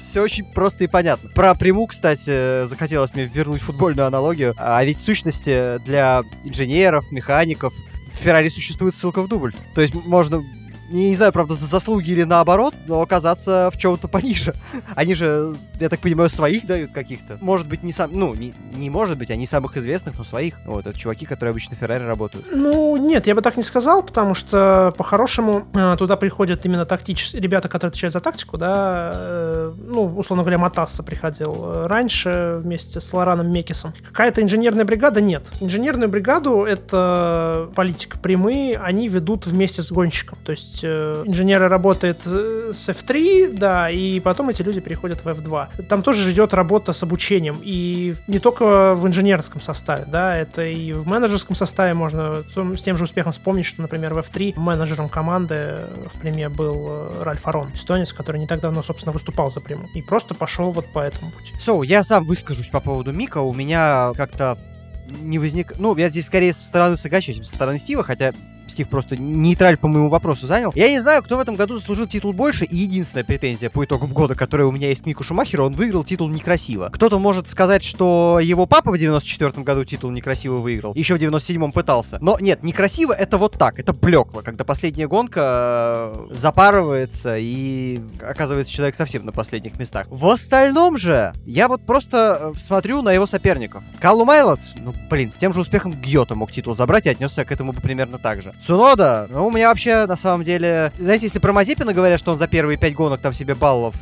все очень просто и понятно. Про приму, кстати, захотелось мне вернуть футбольную аналогию. А ведь в сущности для инженеров, механиков в Феррари существует ссылка в дубль. То есть можно не знаю, правда, за заслуги или наоборот, но оказаться в чем-то пониже. <laughs> Они же, я так понимаю, своих дают каких-то. Может быть, не сам, ну, не, не может быть, они самых известных, но своих. Вот, это чуваки, которые обычно в Феррари работают. Ну, нет, я бы так не сказал, потому что, по-хорошему, э, туда приходят именно тактические ребята, которые отвечают за тактику, да, э, ну, условно говоря, Матасса приходил э, раньше вместе с Лораном Мекисом. Какая-то инженерная бригада? Нет. Инженерную бригаду — это политика прямые, они ведут вместе с гонщиком. То есть есть э, инженеры работают э, с F3, да, и потом эти люди переходят в F2. Там тоже идет работа с обучением, и не только в инженерском составе, да, это и в менеджерском составе можно с тем же успехом вспомнить, что, например, в F3 менеджером команды в Приме был э, Ральф Арон, эстонец, который не так давно, собственно, выступал за Приму, и просто пошел вот по этому пути. So, я сам выскажусь по поводу Мика, у меня как-то не возник... Ну, я здесь скорее со стороны Сагача, чем со стороны Стива, хотя Стив просто нейтраль по моему вопросу занял. Я не знаю, кто в этом году заслужил титул больше, и единственная претензия по итогам года, которая у меня есть к Мику Шумахеру, он выиграл титул некрасиво. Кто-то может сказать, что его папа в 94 году титул некрасиво выиграл, еще в 97-м пытался. Но нет, некрасиво это вот так, это блекло, когда последняя гонка э, запарывается и оказывается человек совсем на последних местах. В остальном же, я вот просто э, смотрю на его соперников. Каллу Майлотс, ну блин, с тем же успехом Гьота мог титул забрать и отнесся к этому бы примерно так же. Цунода, ну, у меня вообще, на самом деле... Знаете, если про Мазепина говорят, что он за первые пять гонок там себе баллов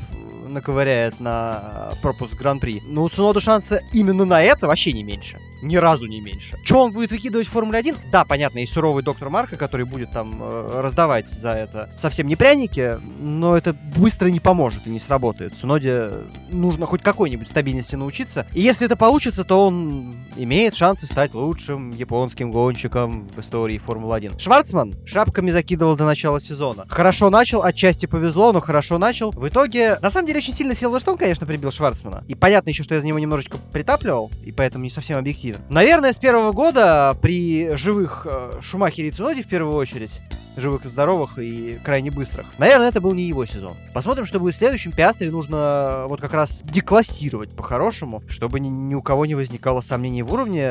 наковыряет на пропуск Гран-при. Ну, у Цунода шансы именно на это вообще не меньше ни разу не меньше. Что он будет выкидывать в Формуле 1? Да, понятно, и суровый доктор Марка, который будет там э, раздавать за это совсем не пряники, но это быстро не поможет и не сработает. Суноде нужно хоть какой-нибудь стабильности научиться. И если это получится, то он имеет шансы стать лучшим японским гонщиком в истории Формулы-1. Шварцман шапками закидывал до начала сезона. Хорошо начал, отчасти повезло, но хорошо начал. В итоге, на самом деле, очень сильно Силверстон, конечно, прибил Шварцмана. И понятно еще, что я за него немножечко притапливал, и поэтому не совсем объективно перспективе. Наверное, с первого года при живых э, Шумахере и Цуноде в первую очередь, живых и здоровых и крайне быстрых, наверное, это был не его сезон. Посмотрим, что будет в следующем. Пиастре нужно вот как раз деклассировать по-хорошему, чтобы ни, ни у кого не возникало сомнений в уровне.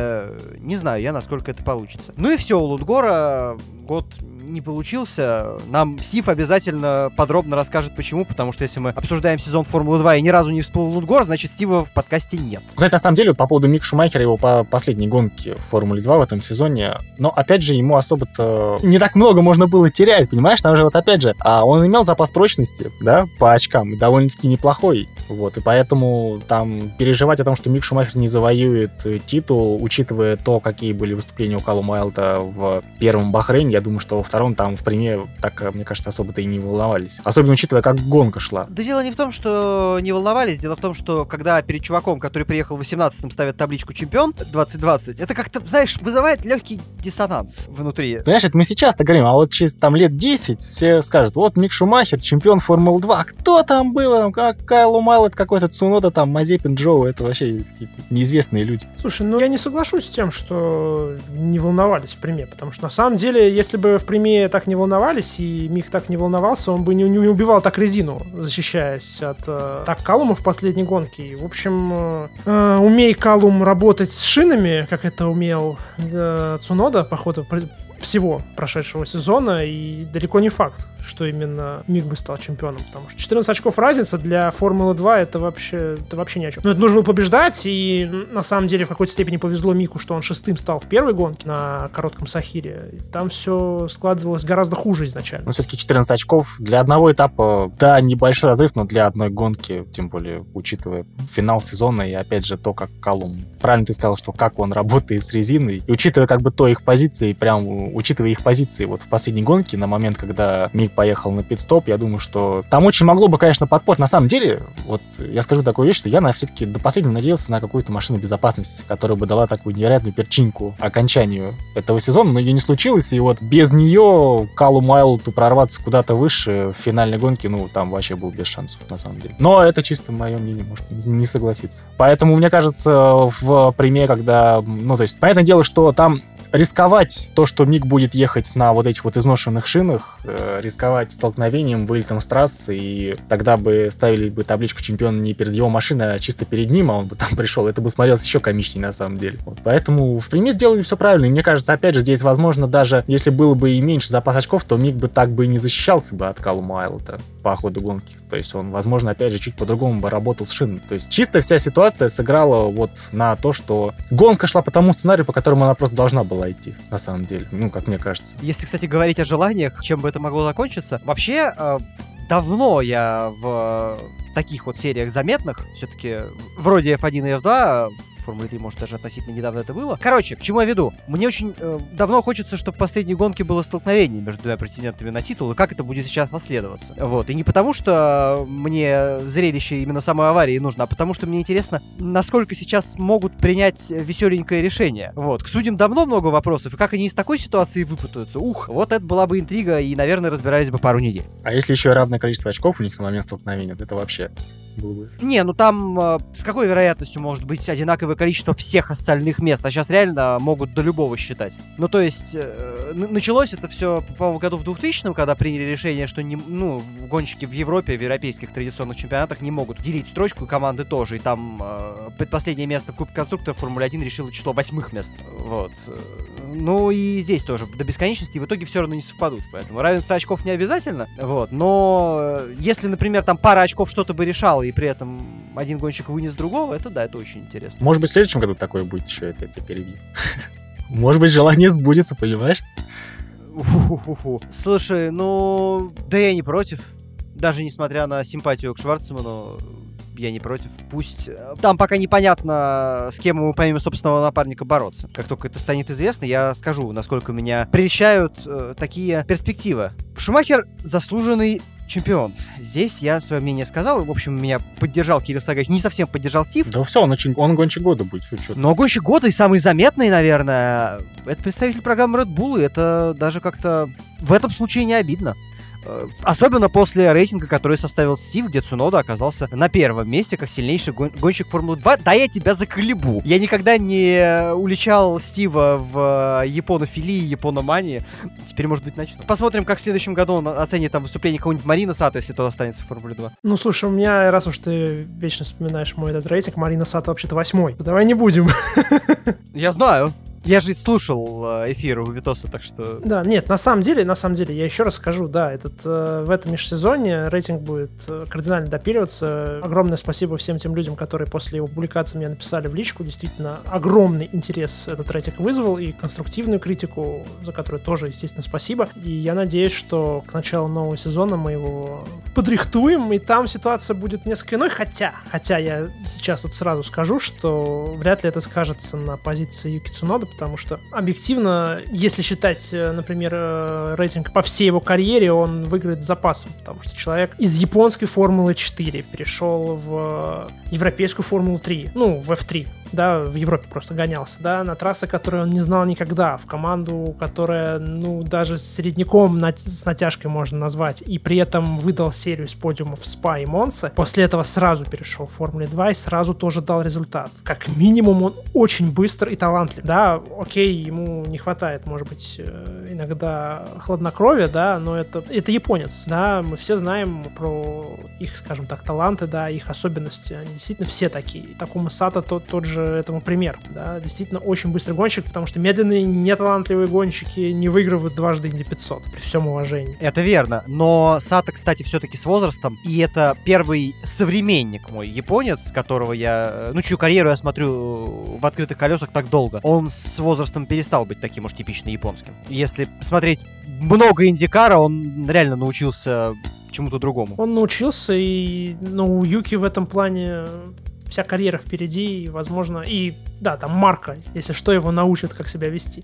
Не знаю я, насколько это получится. Ну и все, у Лутгора год не получился, нам Стив обязательно подробно расскажет, почему, потому что если мы обсуждаем сезон Формулы 2 и ни разу не всплыл Лутгор, значит Стива в подкасте нет. Кстати, на самом деле, по поводу Мик Шумахера, его по последней гонке в Формуле 2 в этом сезоне, но опять же, ему особо-то не так много можно было терять, понимаешь? Там же вот опять же, а он имел запас прочности, да, по очкам, довольно-таки неплохой, вот, и поэтому там переживать о том, что Мик Шумахер не завоюет титул, учитывая то, какие были выступления у Калума Майлта в первом Бахрейне, я думаю, что во втором там в приме так, мне кажется, особо-то и не волновались. Особенно учитывая, как гонка шла. Да дело не в том, что не волновались, дело в том, что когда перед чуваком, который приехал в 18-м, ставят табличку чемпион 2020, это как-то, знаешь, вызывает легкий диссонанс внутри. Понимаешь, это мы сейчас-то говорим, а вот через там лет 10 все скажут, вот Мик Шумахер, чемпион Формулы 2, кто там был, как Кайло это какой-то Цунода, там, Мазепин, Джоу, это вообще неизвестные люди. Слушай, ну я не соглашусь с тем, что не волновались в приме, потому что на самом деле, если бы в приме так не волновались, и Мих так не волновался, он бы не, не убивал так резину, защищаясь от э, так Калума в последней гонке. И, в общем, э, э, умей Калум работать с шинами, как это умел э, Цунода, походу, всего прошедшего сезона, и далеко не факт, что именно Миг бы стал чемпионом, потому что 14 очков разница для Формулы 2 это вообще, это вообще ни о чем. Но это нужно было побеждать, и на самом деле в какой-то степени повезло Мику, что он шестым стал в первой гонке на коротком Сахире. Там все складывалось гораздо хуже изначально. Но все-таки 14 очков для одного этапа, да, небольшой разрыв, но для одной гонки, тем более учитывая финал сезона и опять же то, как Колумн. Правильно ты сказал, что как он работает с резиной, и учитывая как бы то их позиции, прям учитывая их позиции вот в последней гонке, на момент, когда Мик поехал на пит-стоп, я думаю, что там очень могло бы, конечно, подпортить. На самом деле, вот я скажу такую вещь, что я на все-таки до последнего надеялся на какую-то машину безопасности, которая бы дала такую невероятную перчинку окончанию этого сезона, но ее не случилось, и вот без нее Калу Майлту прорваться куда-то выше в финальной гонке, ну, там вообще был без шансов, на самом деле. Но это чисто мое мнение, может не согласиться. Поэтому, мне кажется, в примере, когда, ну, то есть, понятное дело, что там рисковать то, что Миг будет ехать на вот этих вот изношенных шинах, э, рисковать столкновением, вылетом с трассы, и тогда бы ставили бы табличку чемпиона не перед его машиной, а чисто перед ним, а он бы там <laughs> пришел, это бы смотрелось еще комичнее на самом деле. Вот, поэтому в пряме сделали все правильно, и мне кажется, опять же, здесь, возможно, даже если было бы и меньше запас очков, то Миг бы так бы и не защищался бы от Калума Айлта по ходу гонки. То есть он, возможно, опять же, чуть по-другому бы работал с шиной. То есть чисто вся ситуация сыграла вот на то, что гонка шла по тому сценарию, по которому она просто должна была идти, на самом деле. Ну, как мне кажется. Если, кстати, говорить о желаниях, чем бы это могло закончиться, вообще э, давно я в таких вот сериях заметных, все-таки вроде F1 и F2, Формуле 3, может, даже относительно недавно это было. Короче, к чему я веду? Мне очень э, давно хочется, чтобы в последней гонке было столкновение между двумя претендентами на титул, и как это будет сейчас наследоваться. Вот. И не потому, что мне зрелище именно самой аварии нужно, а потому, что мне интересно, насколько сейчас могут принять веселенькое решение. Вот. К судьям давно много вопросов, и как они из такой ситуации выпутаются. Ух, вот это была бы интрига, и, наверное, разбирались бы пару недель. А если еще равное количество очков у них на момент столкновения, то это вообще было бы. Не, ну там э, с какой вероятностью может быть одинаковое количество всех остальных мест? А сейчас реально могут до любого считать. Ну, то есть, э, началось это все, по-моему, году в 2000 когда приняли решение, что не, ну, гонщики в Европе, в европейских традиционных чемпионатах не могут делить строчку, команды тоже. И там э, предпоследнее место в Кубке конструкторов Формуле 1 решило число восьмых мест. Вот. Ну и здесь тоже до бесконечности в итоге все равно не совпадут. Поэтому равенство очков не обязательно. Вот. Но если, например, там пара очков что-то бы решала, и при этом один гонщик вынес другого, это да, это очень интересно. Может быть, в следующем году такое будет еще, это я перебью. <laughs> Может быть, желание сбудется, понимаешь? Слушай, ну, да я не против. Даже несмотря на симпатию к Шварцману, я не против. Пусть э, там пока непонятно, с кем ему помимо собственного напарника бороться. Как только это станет известно, я скажу, насколько меня прельщают э, такие перспективы. Шумахер заслуженный чемпион. Здесь я свое мнение сказал. В общем, меня поддержал Кирилл Сагаевич. Не совсем поддержал Стив. Да все, он, очень, он гонщик года будет. Но гонщик года и самый заметный, наверное, это представитель программы Red Bull. И это даже как-то в этом случае не обидно. Э, особенно после рейтинга, который составил Стив, где Цунода оказался на первом месте, как сильнейший гон- гонщик Формулы 2. Да, я тебя заколебу. Я никогда не уличал Стива в э, японофилии, япономании. Теперь, может быть, начну. Посмотрим, как в следующем году он оценит там выступление какого-нибудь Марина Сата, если тот останется в Формуле 2. Ну, слушай, у меня, раз уж ты вечно вспоминаешь мой этот рейтинг, Марина Сата вообще-то восьмой. Давай не будем. <laughs> Я знаю. Я же слушал э, эфир у Витоса, так что... Да, нет, на самом деле, на самом деле, я еще раз скажу, да, этот, э, в этом межсезонье рейтинг будет э, кардинально допиливаться. Огромное спасибо всем тем людям, которые после его публикации мне написали в личку. Действительно, огромный интерес этот рейтинг вызвал и конструктивную критику, за которую тоже, естественно, спасибо. И я надеюсь, что к началу нового сезона мы его подрихтуем, и там ситуация будет несколько иной. Хотя, хотя я сейчас тут сразу скажу, что вряд ли это скажется на позиции Юки Цунода, потому что объективно, если считать, э, например, э, рейтинг по всей его карьере, он выиграет с запасом, потому что человек из японской Формулы 4 перешел в европейскую Формулу 3, ну, в F3, да, в Европе просто гонялся, да, на трассы, которые он не знал никогда, в команду, которая, ну, даже средняком на, с натяжкой можно назвать, и при этом выдал серию с подиумов Спа и Монса, после этого сразу перешел в Формуле 2 и сразу тоже дал результат. Как минимум он очень быстр и талантлив, да, окей, ему не хватает, может быть, э, иногда хладнокровия, да, но это, это японец, да, мы все знаем про их, скажем так, таланты, да, их особенности, они действительно все такие. Такому Сато тот, тот же этому пример, да, действительно очень быстрый гонщик, потому что медленные, неталантливые гонщики не выигрывают дважды Инди 500, при всем уважении. Это верно, но Сато, кстати, все-таки с возрастом, и это первый современник мой, японец, которого я, э, ну, чью карьеру я смотрю в открытых колесах так долго, он с возрастом перестал быть таким уж типично японским. Если смотреть много индикара, он реально научился чему-то другому. Он научился, и ну, у Юки в этом плане вся карьера впереди, и, возможно, и, да, там Марка, если что, его научат, как себя вести.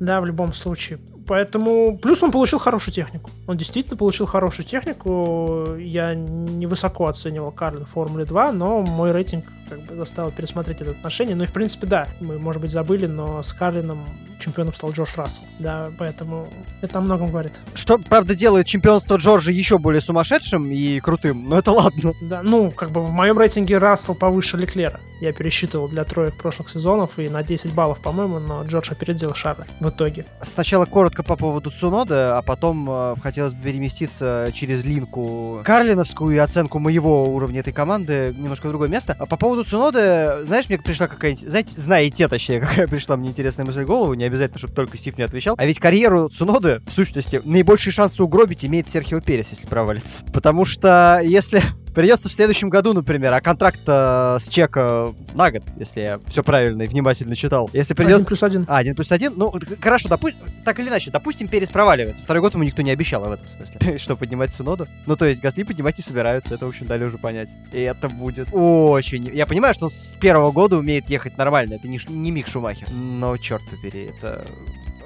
Да, в любом случае. Поэтому, плюс он получил хорошую технику. Он действительно получил хорошую технику. Я невысоко оценивал Карлин в Формуле 2, но мой рейтинг как бы заставил пересмотреть это отношение. Ну и, в принципе, да, мы, может быть, забыли, но с Карлином чемпионом стал Джордж Рассел. Да, поэтому это о многом говорит. Что, правда, делает чемпионство Джорджа еще более сумасшедшим и крутым, но это ладно. Да, ну, как бы в моем рейтинге Рассел повыше Леклера. Я пересчитывал для троек прошлых сезонов и на 10 баллов, по-моему, но Джордж опередил Шарля в итоге. Сначала коротко по поводу Цунода, а потом э, хотелось бы переместиться через линку Карлиновскую и оценку моего уровня этой команды немножко в другое место. А по поводу Цунода, знаешь, мне пришла какая-нибудь, знаете, знаете, точнее, <laughs> какая пришла мне интересная мысль в голову, не обязательно, чтобы только Стив не отвечал. А ведь карьеру Цуноды, в сущности, наибольшие шансы угробить имеет Серхио Перес, если провалится. Потому что если Придется в следующем году, например, а контракт с чека на год, если я все правильно и внимательно читал. Если придется... Один плюс один. А, один плюс один? Ну, хорошо, допу... так или иначе, допустим, Перес проваливается. Второй год ему никто не обещал в этом смысле. <laughs> Что, поднимать Суноду? Ну, то есть, Гасли поднимать не собираются, это, в общем, дали уже понять. И это будет очень... Я понимаю, что он с первого года умеет ехать нормально, это не, не Мик Шумахер. Но, черт побери, это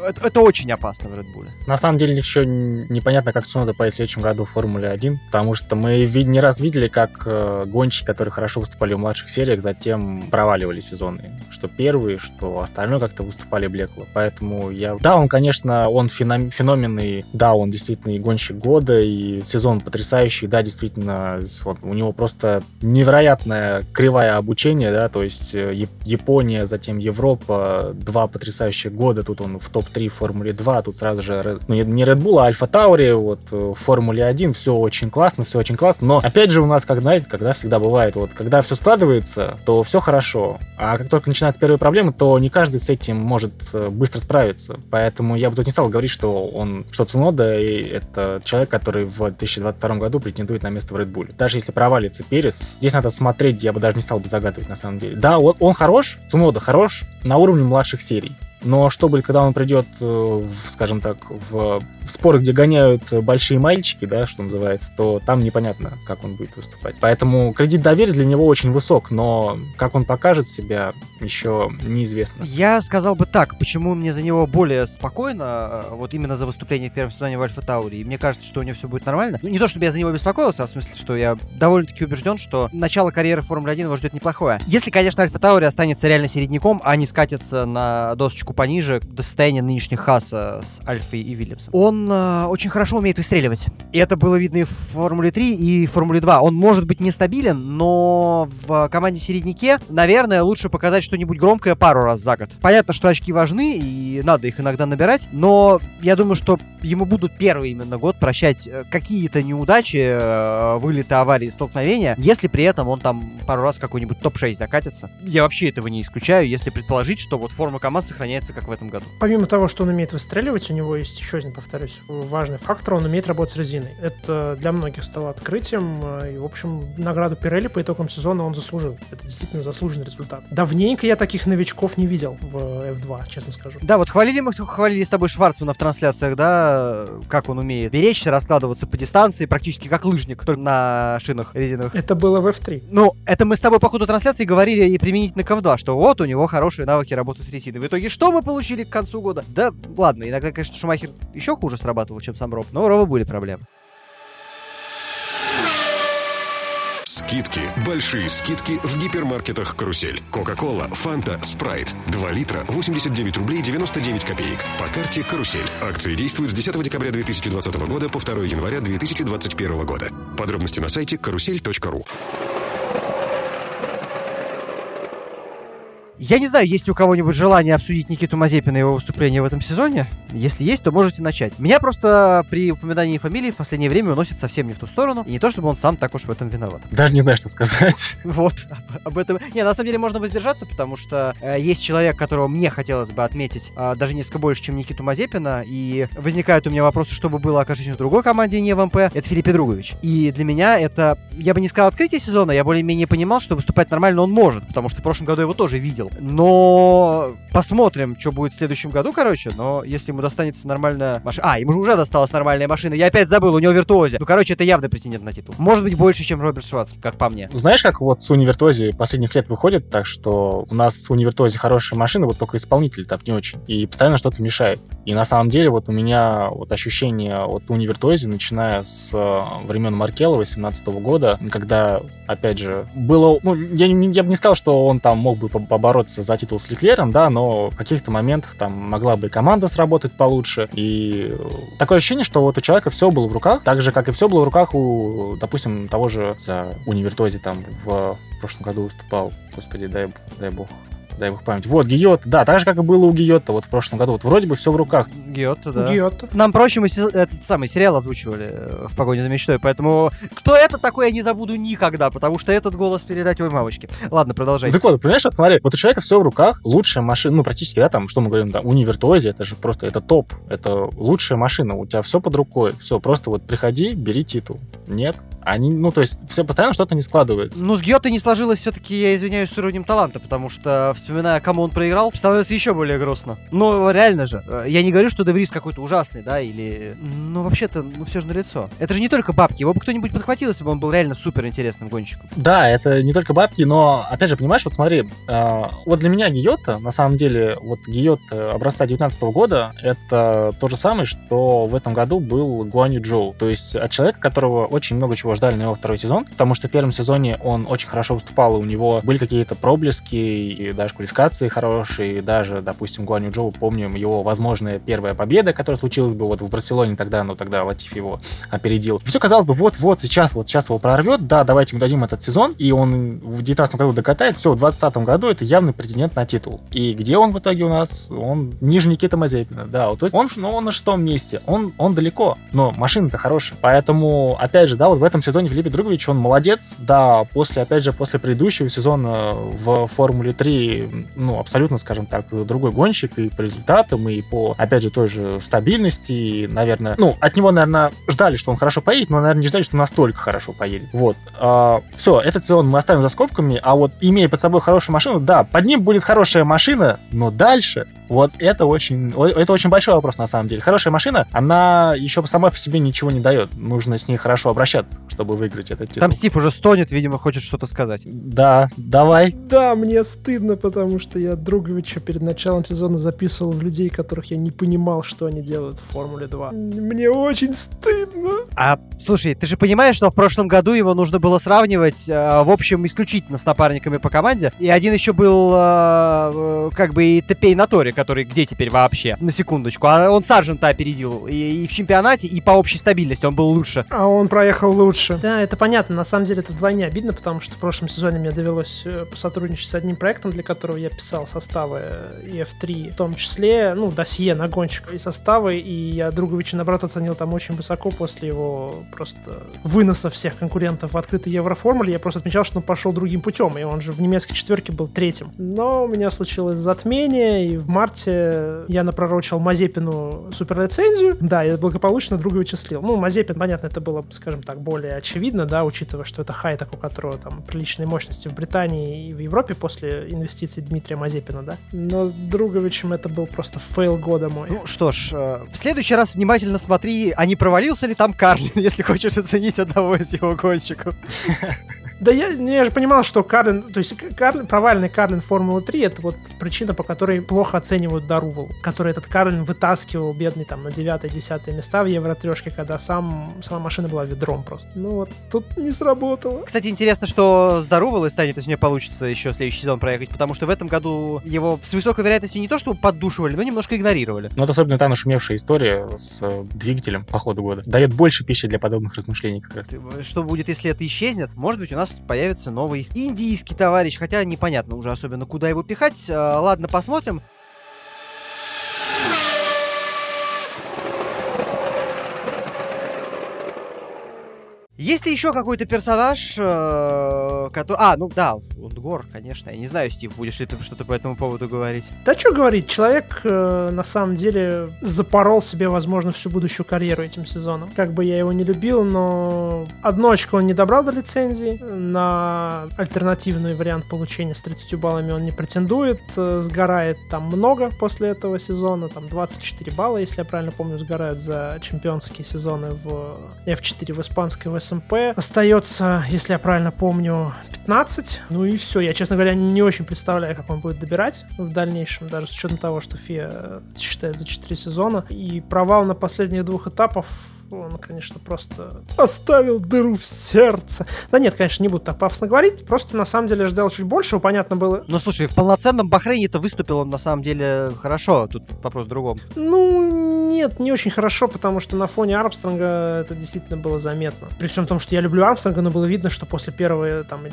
это, это очень опасно в Red Bull. На самом деле еще непонятно, как Цунода поедет в следующем году в Формуле 1, потому что мы не раз видели, как э, гонщики, которые хорошо выступали в младших сериях, затем проваливали сезоны. Что первые, что остальное как-то выступали блекло. Поэтому я... Да, он, конечно, он феном... феноменный, да, он действительно и гонщик года, и сезон потрясающий, да, действительно, вот, у него просто невероятная кривая обучения, да, то есть э, Япония, затем Европа, два потрясающих года, тут он в топ топ-3 в Формуле 2, тут сразу же, ну, не Red Bull, а Альфа Таури, вот, э, в Формуле 1, все очень классно, все очень классно, но, опять же, у нас, как знаете, когда всегда бывает, вот, когда все складывается, то все хорошо, а как только начинаются первые проблемы, то не каждый с этим может э, быстро справиться, поэтому я бы тут не стал говорить, что он, что Цунода, и это человек, который в 2022 году претендует на место в Red Bull. Даже если провалится Перес, здесь надо смотреть, я бы даже не стал бы загадывать, на самом деле. Да, вот он хорош, Цунода хорош на уровне младших серий, но чтобы, когда он придет, э, скажем так, в в споры, где гоняют большие мальчики, да, что называется, то там непонятно, как он будет выступать. Поэтому кредит доверия для него очень высок, но как он покажет себя, еще неизвестно. Я сказал бы так, почему мне за него более спокойно, э, вот именно за выступление в первом сезоне в Альфа Таури, и мне кажется, что у него все будет нормально. Ну, не то, чтобы я за него беспокоился, а в смысле, что я довольно-таки убежден, что начало карьеры в Формуле 1 его ждет неплохое. Если, конечно, Альфа Таури останется реально середняком, а не скатится на досочку пониже до состояния нынешних Хаса с Альфой и Вильямсом. Он он э, очень хорошо умеет выстреливать. И это было видно и в Формуле 3, и в Формуле 2. Он может быть нестабилен, но в команде середняке, наверное, лучше показать что-нибудь громкое пару раз за год. Понятно, что очки важны, и надо их иногда набирать, но я думаю, что ему будут первый именно год прощать э, какие-то неудачи, э, вылеты, аварии, столкновения, если при этом он там пару раз какой-нибудь топ-6 закатится. Я вообще этого не исключаю, если предположить, что вот форма команд сохраняется как в этом году. Помимо того, что он умеет выстреливать, у него есть еще один, повторюсь, важный фактор, он умеет работать с резиной. Это для многих стало открытием, э, и, в общем, награду Пирелли по итогам сезона он заслужил. Это действительно заслуженный результат. Давненько я таких новичков не видел в F2, честно скажу. Да, вот хвалили мы хвалили с тобой Шварцмана в трансляциях, да, как он умеет беречься, раскладываться по дистанции, практически как лыжник, только на шинах резиновых. Это было в F3. Ну, это мы с тобой по ходу трансляции говорили и применительно к F2, что вот у него хорошие навыки работы с резиной. В итоге что мы получили к концу года? Да, ладно, иногда, конечно, Шумахер еще хуже срабатывал, чем сам Роб, но у Роба были проблемы. Скидки, большие скидки в гипермаркетах «Карусель». Кока-кола, фанта, спрайт. 2 литра, 89 рублей 99 копеек. По карте «Карусель». Акции действуют с 10 декабря 2020 года по 2 января 2021 года. Подробности на сайте карусель.ру. Я не знаю, есть ли у кого-нибудь желание обсудить Никиту Мазепина и его выступление в этом сезоне. Если есть, то можете начать. Меня просто при упоминании фамилии в последнее время уносит совсем не в ту сторону. И не то, чтобы он сам так уж в этом виноват. Даже не знаю, что сказать. <laughs> Вот, об, об этом. Не, на самом деле можно воздержаться, потому что э, есть человек, которого мне хотелось бы отметить э, даже несколько больше, чем Никиту Мазепина. И возникают у меня вопросы, что бы было, окажись в другой команде, не в МП. Это Филипп Другович. И для меня это, я бы не сказал открытие сезона, я более-менее понимал, что выступать нормально он может, потому что в прошлом году его тоже видел. Но посмотрим, что будет в следующем году, короче. Но если ему достанется нормальная машина... А, ему уже досталась нормальная машина. Я опять забыл, у него виртуозе. Ну, короче, это явно претендент на титул. Может быть, больше, чем Роберт Шварц, как по мне. Знаешь, как вот с Универтози последних лет выходит, так что у нас с Универтози хорошая машина, вот только исполнитель так не очень. И постоянно что-то мешает. И на самом деле вот у меня вот ощущение от Универтози, начиная с э, времен Маркела 18 года, когда, опять же, было... Ну, я, я бы не сказал, что он там мог бы побороться за титул с Леклером, да, но в каких-то моментах там могла бы команда сработать получше. И такое ощущение, что вот у человека все было в руках, так же, как и все было в руках у, допустим, того же за Универтози там в прошлом году выступал, господи, дай, дай бог, дай бог память. Вот, Гиот, да, так же, как и было у Гиота вот в прошлом году. Вот вроде бы все в руках. Гиотта, да. Гиотто. Нам проще мы этот самый сериал озвучивали э, в «Погоне за мечтой», поэтому кто это такой, я не забуду никогда, потому что этот голос передать ой мамочки. Ладно, продолжайте. Так вот, понимаешь, вот смотри, вот у человека все в руках, лучшая машина, ну, практически, да, там, что мы говорим, да, Универтози, это же просто, это топ, это лучшая машина, у тебя все под рукой, все, просто вот приходи, бери титул. Нет, они, ну, то есть, все постоянно что-то не складывается. Ну, с Гиоттой не сложилось все-таки, я извиняюсь, с уровнем таланта, потому что, вспоминая, кому он проиграл, становится еще более грустно. Но реально же, э, я не говорю, что Деврис какой-то ужасный, да, или... Ну, вообще-то, ну, все же на лицо. Это же не только бабки, его бы кто-нибудь подхватил, если бы он был реально супер интересным гонщиком. Да, это не только бабки, но, опять же, понимаешь, вот смотри, э, вот для меня Гиота, на самом деле, вот Гиота образца 19 года, это то же самое, что в этом году был Гуаню Джоу. То есть от человека, которого очень много чего ждали на его второй сезон, потому что в первом сезоне он очень хорошо выступал, и у него были какие-то проблески, и даже квалификации хорошие, и даже, допустим, Гуаню Джоу, помним его возможная первая победа, которая случилась бы вот в Барселоне тогда, но тогда Латиф его опередил. Все казалось бы, вот-вот сейчас, вот сейчас его прорвет, да, давайте ему дадим этот сезон, и он в 19 году докатает, все, в 20 году это явный претендент на титул. И где он в итоге у нас? Он ниже Никита Мазепина, да, вот, он, ну, он на шестом месте, он, он далеко, но машина-то хорошая. Поэтому, опять же, да, вот в этом сезоне Филипп Другович, он молодец, да, после, опять же, после предыдущего сезона в Формуле 3, ну, абсолютно, скажем так, другой гонщик и по результатам, и по, опять же, той же стабильности, и, наверное, ну, от него, наверное, ждали, что он хорошо поедет, но, наверное, не ждали, что настолько хорошо поедет. Вот. А, все, этот сезон мы оставим за скобками, а вот имея под собой хорошую машину, да, под ним будет хорошая машина, но дальше вот это очень, это очень большой вопрос на самом деле. Хорошая машина, она еще сама по себе ничего не дает. Нужно с ней хорошо обращаться, чтобы выиграть этот титул. Там Стив уже стонет, видимо, хочет что-то сказать. Да, давай. Да, мне стыдно, потому что я Друговича перед началом сезона записывал в людей, которых я не понимал, что они делают в Формуле 2. Мне очень стыдно. А, слушай, ты же понимаешь, что в прошлом году его нужно было сравнивать, э, в общем, исключительно с напарниками по команде. И один еще был, э, э, как бы, и Тепей Натори, который где теперь вообще? На секундочку. А он Саржента опередил и, и в чемпионате, и по общей стабильности он был лучше. А он проехал лучше. Да, это понятно. На самом деле это вдвойне обидно, потому что в прошлом сезоне мне довелось э, посотрудничать с одним проектом, для которого я писал составы э, EF3, в том числе, ну, досье на гонщиков и составы, и я Друговича, наоборот, оценил там очень высоко после его просто выноса всех конкурентов в открытой Евроформуле. Я просто отмечал, что он пошел другим путем, и он же в немецкой четверке был третьим. Но у меня случилось затмение, и в марте я напророчил Мазепину суперлицензию, да, и благополучно Друговича слил. Ну, Мазепин, понятно, это было, скажем так, более очевидно, да, учитывая, что это хайтак, у которого там приличные мощности в Британии и в Европе после инвестиций Дмитрия Мазепина, да. Но с Друговичем это был просто fail года мой. Ну что ж, э, в следующий раз внимательно смотри, а не провалился ли там Карлин, <laughs> если хочешь оценить одного из его гонщиков. <laughs> Да я, я же понимал, что Карлин, то есть Карлин, провальный Карлин Формулы 3 это вот причина, по которой плохо оценивают Дарувал, который этот Карлин вытаскивал, бедный, там, на 9-10 места в Евро-трешке, когда сам, сама машина была ведром просто. Ну вот, тут не сработало. Кстати, интересно, что с Дарувалой станет, если у нее получится еще следующий сезон проехать, потому что в этом году его с высокой вероятностью не то, что поддушивали, но немножко игнорировали. Ну, это особенно та нашумевшая история с э, двигателем по ходу года. Дает больше пищи для подобных размышлений как раз. Что будет, если это исчезнет? Может быть, у нас появится новый индийский товарищ, хотя непонятно уже особенно, куда его пихать. А, ладно, посмотрим. Есть ли еще какой-то персонаж, э, который... А, ну да, Лундгор, конечно. Я не знаю, Стив, будешь ли ты что-то по этому поводу говорить. Да что говорить, человек э, на самом деле запорол себе, возможно, всю будущую карьеру этим сезоном. Как бы я его не любил, но одно очко он не добрал до лицензии. На альтернативный вариант получения с 30 баллами он не претендует. Э, сгорает там много после этого сезона. Там 24 балла, если я правильно помню, сгорают за чемпионские сезоны в F4 в испанской в СМП. Остается, если я правильно помню, 15. Ну и все. Я, честно говоря, не очень представляю, как он будет добирать в дальнейшем, даже с учетом того, что ФИА считает за 4 сезона. И провал на последних двух этапах он, конечно, просто оставил дыру в сердце. Да нет, конечно, не буду так пафосно говорить, просто на самом деле ждал чуть больше, понятно было. Ну, слушай, в полноценном Бахрейне-то выступил он на самом деле хорошо, тут вопрос в другом. Ну, нет, не очень хорошо, потому что на фоне Армстронга это действительно было заметно. При всем том, что я люблю Армстронга, но было видно, что после первой, там,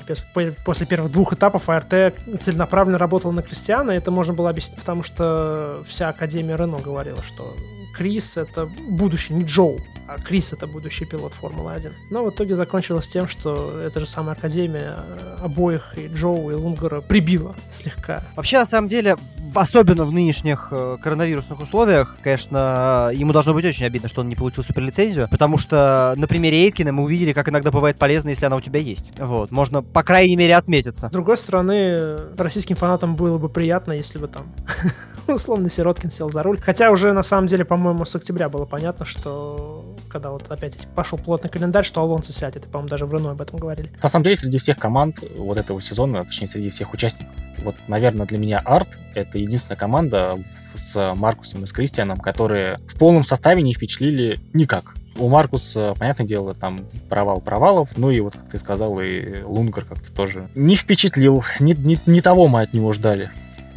после первых двух этапов АРТ целенаправленно работал на Кристиана, и это можно было объяснить, потому что вся Академия Рено говорила, что Крис это будущий, не Джоу, а Крис это будущий пилот Формулы-1. Но в итоге закончилось тем, что эта же самая Академия э, обоих, и Джоу, и Лунгера, прибила слегка. Вообще, на самом деле, особенно в нынешних э, коронавирусных условиях, конечно, ему должно быть очень обидно, что он не получил суперлицензию, потому что на примере Эйткина мы увидели, как иногда бывает полезно, если она у тебя есть. Вот, можно, по крайней мере, отметиться. С другой стороны, российским фанатам было бы приятно, если бы там <laughs> <laughs> условно Сироткин сел за руль. Хотя уже, на самом деле, по-моему, с октября было понятно, что когда вот опять пошел плотный календарь, что Алонсо сядет. И, по-моему, даже в Рено об этом говорили. На самом деле, среди всех команд вот этого сезона, точнее, среди всех участников, вот, наверное, для меня Арт — это единственная команда с Маркусом и с Кристианом, которые в полном составе не впечатлили никак. У Маркуса, понятное дело, там провал провалов, ну и вот, как ты сказал, и Лунгар как-то тоже не впечатлил, не, не, не того мы от него ждали.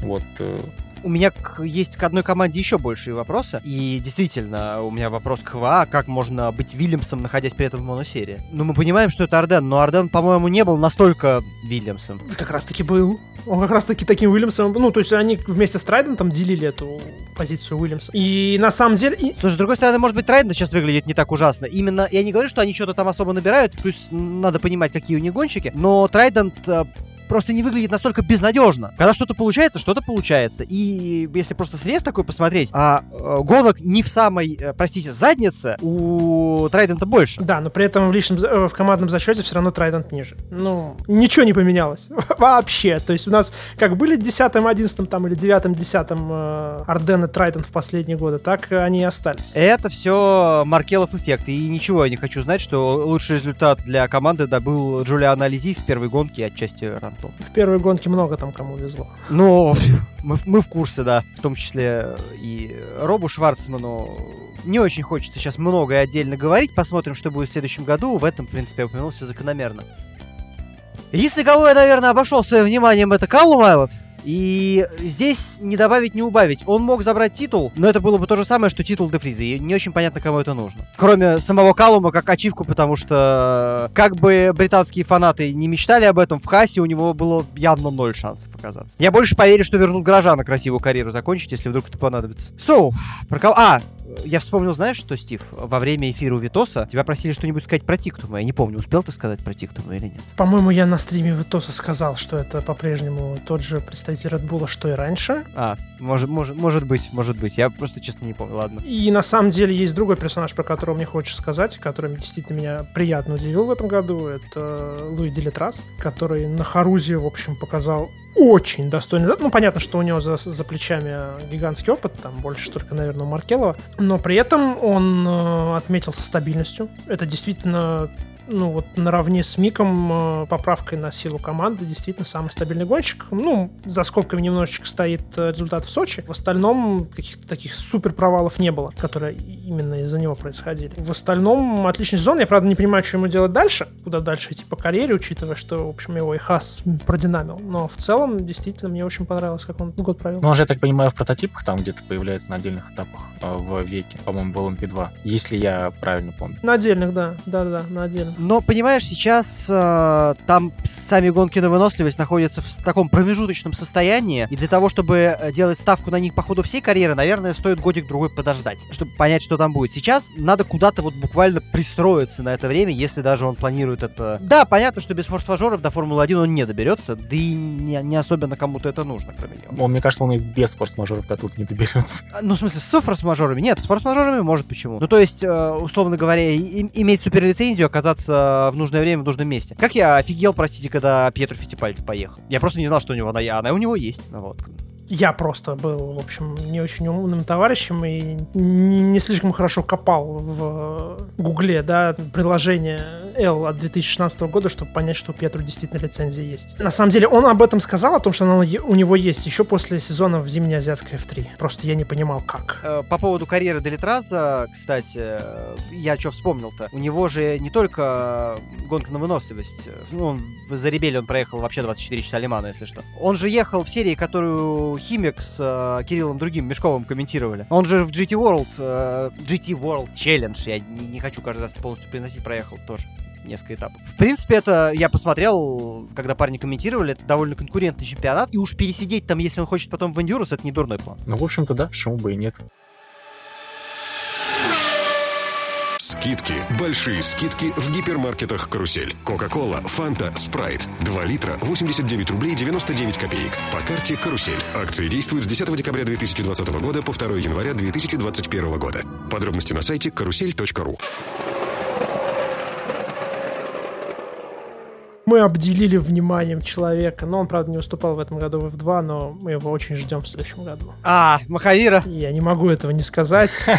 Вот, э, у меня к, есть к одной команде еще большие вопросы. И действительно, у меня вопрос к ВА, как можно быть Вильямсом, находясь при этом в моносерии. Ну, мы понимаем, что это Арден, но Арден, по-моему, не был настолько Вильямсом. Как раз-таки был. Он как раз-таки таким Уильямсом... Ну, то есть они вместе с Трайдентом делили эту позицию Уильямса. И на самом деле... И... Слушай, с другой стороны, может быть, Трайдент сейчас выглядит не так ужасно. Именно, я не говорю, что они что-то там особо набирают, плюс надо понимать, какие у них гонщики, но Трайдент э, просто не выглядит настолько безнадежно. Когда что-то получается, что-то получается. И если просто срез такой посмотреть, а э, гонок не в самой, э, простите, заднице у Трайдента больше. Да, но при этом в личном, э, в командном зачете все равно Трайдент ниже. Ну, ничего не поменялось. <laughs> Вообще. То есть у нас как были 10-м, 11 там или 9-м, 10-м э, Арден и Трайдент в последние годы, так они и остались. Это все Маркелов эффект. И ничего я не хочу знать, что лучший результат для команды добыл Джулиан Ализи в первой гонке отчасти Ран что в первой гонке много там кому везло. Ну, мы, мы в курсе, да. В том числе и Робу Шварцману не очень хочется сейчас многое отдельно говорить. Посмотрим, что будет в следующем году. В этом, в принципе, я упомянул все закономерно. Единственный, кого я, наверное, обошел своим вниманием, это Каллум Айлот. И здесь не добавить, не убавить. Он мог забрать титул, но это было бы то же самое, что титул Дефриза. И не очень понятно, кому это нужно. Кроме самого Калума как ачивку, потому что как бы британские фанаты не мечтали об этом, в Хасе у него было явно ноль шансов оказаться. Я больше поверю, что вернут Горожана красивую карьеру закончить, если вдруг это понадобится. So, про кого... А, я вспомнил, знаешь что, Стив? Во время эфира у Витоса тебя просили что-нибудь сказать про Тиктума. Я не помню, успел ты сказать про Тиктума или нет? По-моему, я на стриме Витоса сказал, что это по-прежнему тот же представитель Red Bull, что и раньше. А, может, может, может быть, может быть. Я просто, честно, не помню, ладно. И на самом деле есть другой персонаж, про которого мне хочется сказать, который действительно меня приятно удивил в этом году. Это Луи Делитрас, который на Харузе, в общем, показал очень достойный. Ну, понятно, что у него за, за плечами гигантский опыт, там больше только, наверное, у Маркелова. Но при этом он э, отметился стабильностью. Это действительно ну вот наравне с Миком, э, поправкой на силу команды, действительно самый стабильный гонщик. Ну, за скобками немножечко стоит э, результат в Сочи. В остальном каких-то таких супер провалов не было, которые именно из-за него происходили. В остальном отличный сезон. Я, правда, не понимаю, что ему делать дальше, куда дальше идти по карьере, учитывая, что, в общем, его и Хас продинамил. Но в целом, действительно, мне очень понравилось, как он год провел. Ну, он же, я так понимаю, в прототипах там где-то появляется на отдельных этапах э, в веке, по-моему, в LMP2, если я правильно помню. На отдельных, да, да-да, на отдельных. Но, понимаешь, сейчас э, там сами гонки на выносливость находятся в таком промежуточном состоянии, и для того, чтобы э, делать ставку на них по ходу всей карьеры, наверное, стоит годик-другой подождать, чтобы понять, что там будет. Сейчас надо куда-то вот буквально пристроиться на это время, если даже он планирует это... Да, понятно, что без форс-мажоров до Формулы-1 он не доберется, да и не, не особенно кому-то это нужно, кроме него. Он, мне кажется, он и без форс-мажоров до тут не доберется. А, Ну, в смысле, с форс-мажорами? Нет, с форс-мажорами может почему. Ну, то есть, э, условно говоря, и- иметь суперлицензию, оказаться в нужное время в нужном месте. Как я офигел, простите, когда Пьетро Фиттипальди поехал. Я просто не знал, что у него она, она у него есть. Ну, Вот. Я просто был, в общем, не очень умным товарищем и не, не слишком хорошо копал в Гугле, да, приложение L от 2016 года, чтобы понять, что у Петру действительно лицензия есть. На самом деле, он об этом сказал, о том, что она у него есть еще после сезона в зимней азиатской F3. Просто я не понимал, как. Э, По поводу карьеры Делитраза, кстати, э, я что вспомнил-то. У него же не только гонка на выносливость. э, Ну, он в Заребеле он проехал вообще 24 часа Лимана, если что. Он же ехал в серии, которую Химик с э, Кириллом другим Мешковым комментировали. Он же в GT World, э, GT World Challenge, я не, не хочу каждый раз полностью произносить, проехал тоже несколько этапов. В принципе, это я посмотрел, когда парни комментировали, это довольно конкурентный чемпионат, и уж пересидеть там, если он хочет потом в Эндюрус, это не дурной план. Ну, в общем-то, да, почему бы и нет. Скидки. Большие скидки в гипермаркетах «Карусель». Кока-кола, фанта, спрайт. 2 литра 89 рублей 99 копеек. По карте «Карусель». Акции действуют с 10 декабря 2020 года по 2 января 2021 года. Подробности на сайте карусель.ру. Мы обделили вниманием человека, но он, правда, не выступал в этом году в F2, но мы его очень ждем в следующем году. А, Махавира. Я не могу этого не сказать. <laughs>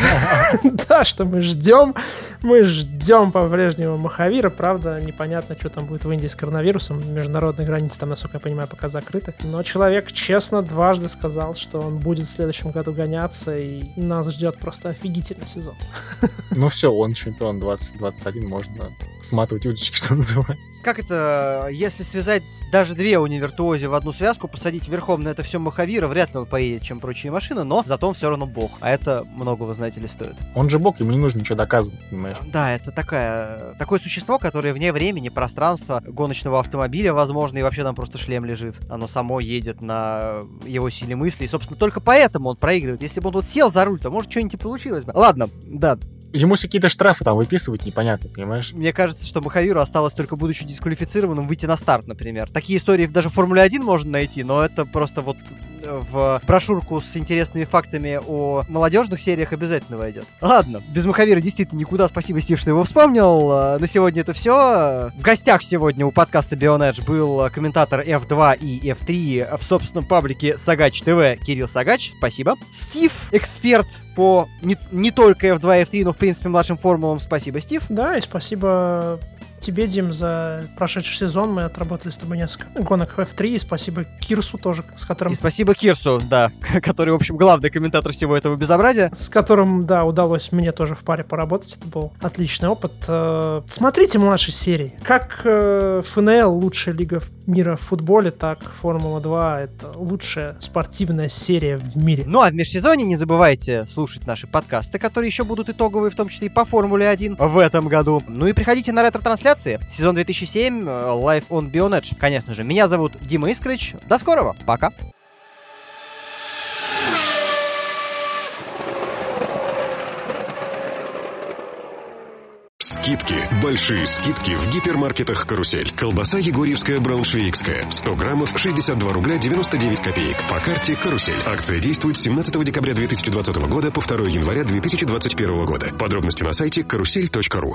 Да, что мы ждем. Мы ждем по-прежнему Махавира. Правда, непонятно, что там будет в Индии с коронавирусом. Международные границы там, насколько я понимаю, пока закрыты. Но человек честно дважды сказал, что он будет в следующем году гоняться, и нас ждет просто офигительный сезон. <laughs> Ну все, он чемпион 2021, можно сматывать удочки, что называется. Как это, если связать даже две универтуози в одну связку, посадить верхом на это все Махавира, вряд ли он поедет, чем прочие машины, но зато он все равно бог. А это многого, знаете ли, стоит. Он же бог, ему не нужно ничего доказывать, понимаешь? Да, это такая, такое существо, которое вне времени, пространства, гоночного автомобиля, возможно, и вообще там просто шлем лежит. Оно само едет на его силе мысли, и, собственно, только поэтому он проигрывает. Если бы он тут сел за руль, то, может, что-нибудь и получилось бы. Ладно, да, Ему все какие-то штрафы там выписывать непонятно, понимаешь? Мне кажется, что Махавиру осталось только, будучи дисквалифицированным, выйти на старт, например. Такие истории даже в Формуле 1 можно найти, но это просто вот в брошюрку с интересными фактами о молодежных сериях обязательно войдет. Ладно, без Махавира действительно никуда. Спасибо, Стив, что его вспомнил. Э, На сегодня это все. В гостях сегодня у подкаста Bionedge был комментатор F2 и F3 в собственном паблике Сагач ТВ Кирилл Сагач. Спасибо. Стив, эксперт по не, не только F2 и F3, но в принципе младшим формулам. Спасибо, Стив. Да, и спасибо тебе, Дим, за прошедший сезон. Мы отработали с тобой несколько гонок в F3. И спасибо Кирсу тоже, с которым И спасибо Кирсу, да, <laughs> который, в общем, главный комментатор всего этого безобразия. с которым, да, удалось мне тоже в паре поработать. Это был отличный опыт. Э, Смотрите младшие серии. Как э, ФНЛ лучшая лига мира в футболе, так Формула-2 это лучшая спортивная серия в мире. Ну а в межсезонье не забывайте слушать наши подкасты, которые еще будут итоговые, в том числе и по Формуле 1 в этом году. Ну и приходите на ретро-трансляции. Сезон 2007, э, Live on Bionedge. Конечно же, меня зовут Дима Искрич. До скорого. Пока. Скидки. Большие скидки в гипермаркетах «Карусель». Колбаса Егорьевская брауншвейгская. 100 граммов 62 рубля 99 копеек. По карте «Карусель». Акция действует с 17 декабря 2020 года по 2 января 2021 года. Подробности на сайте карусель.ру.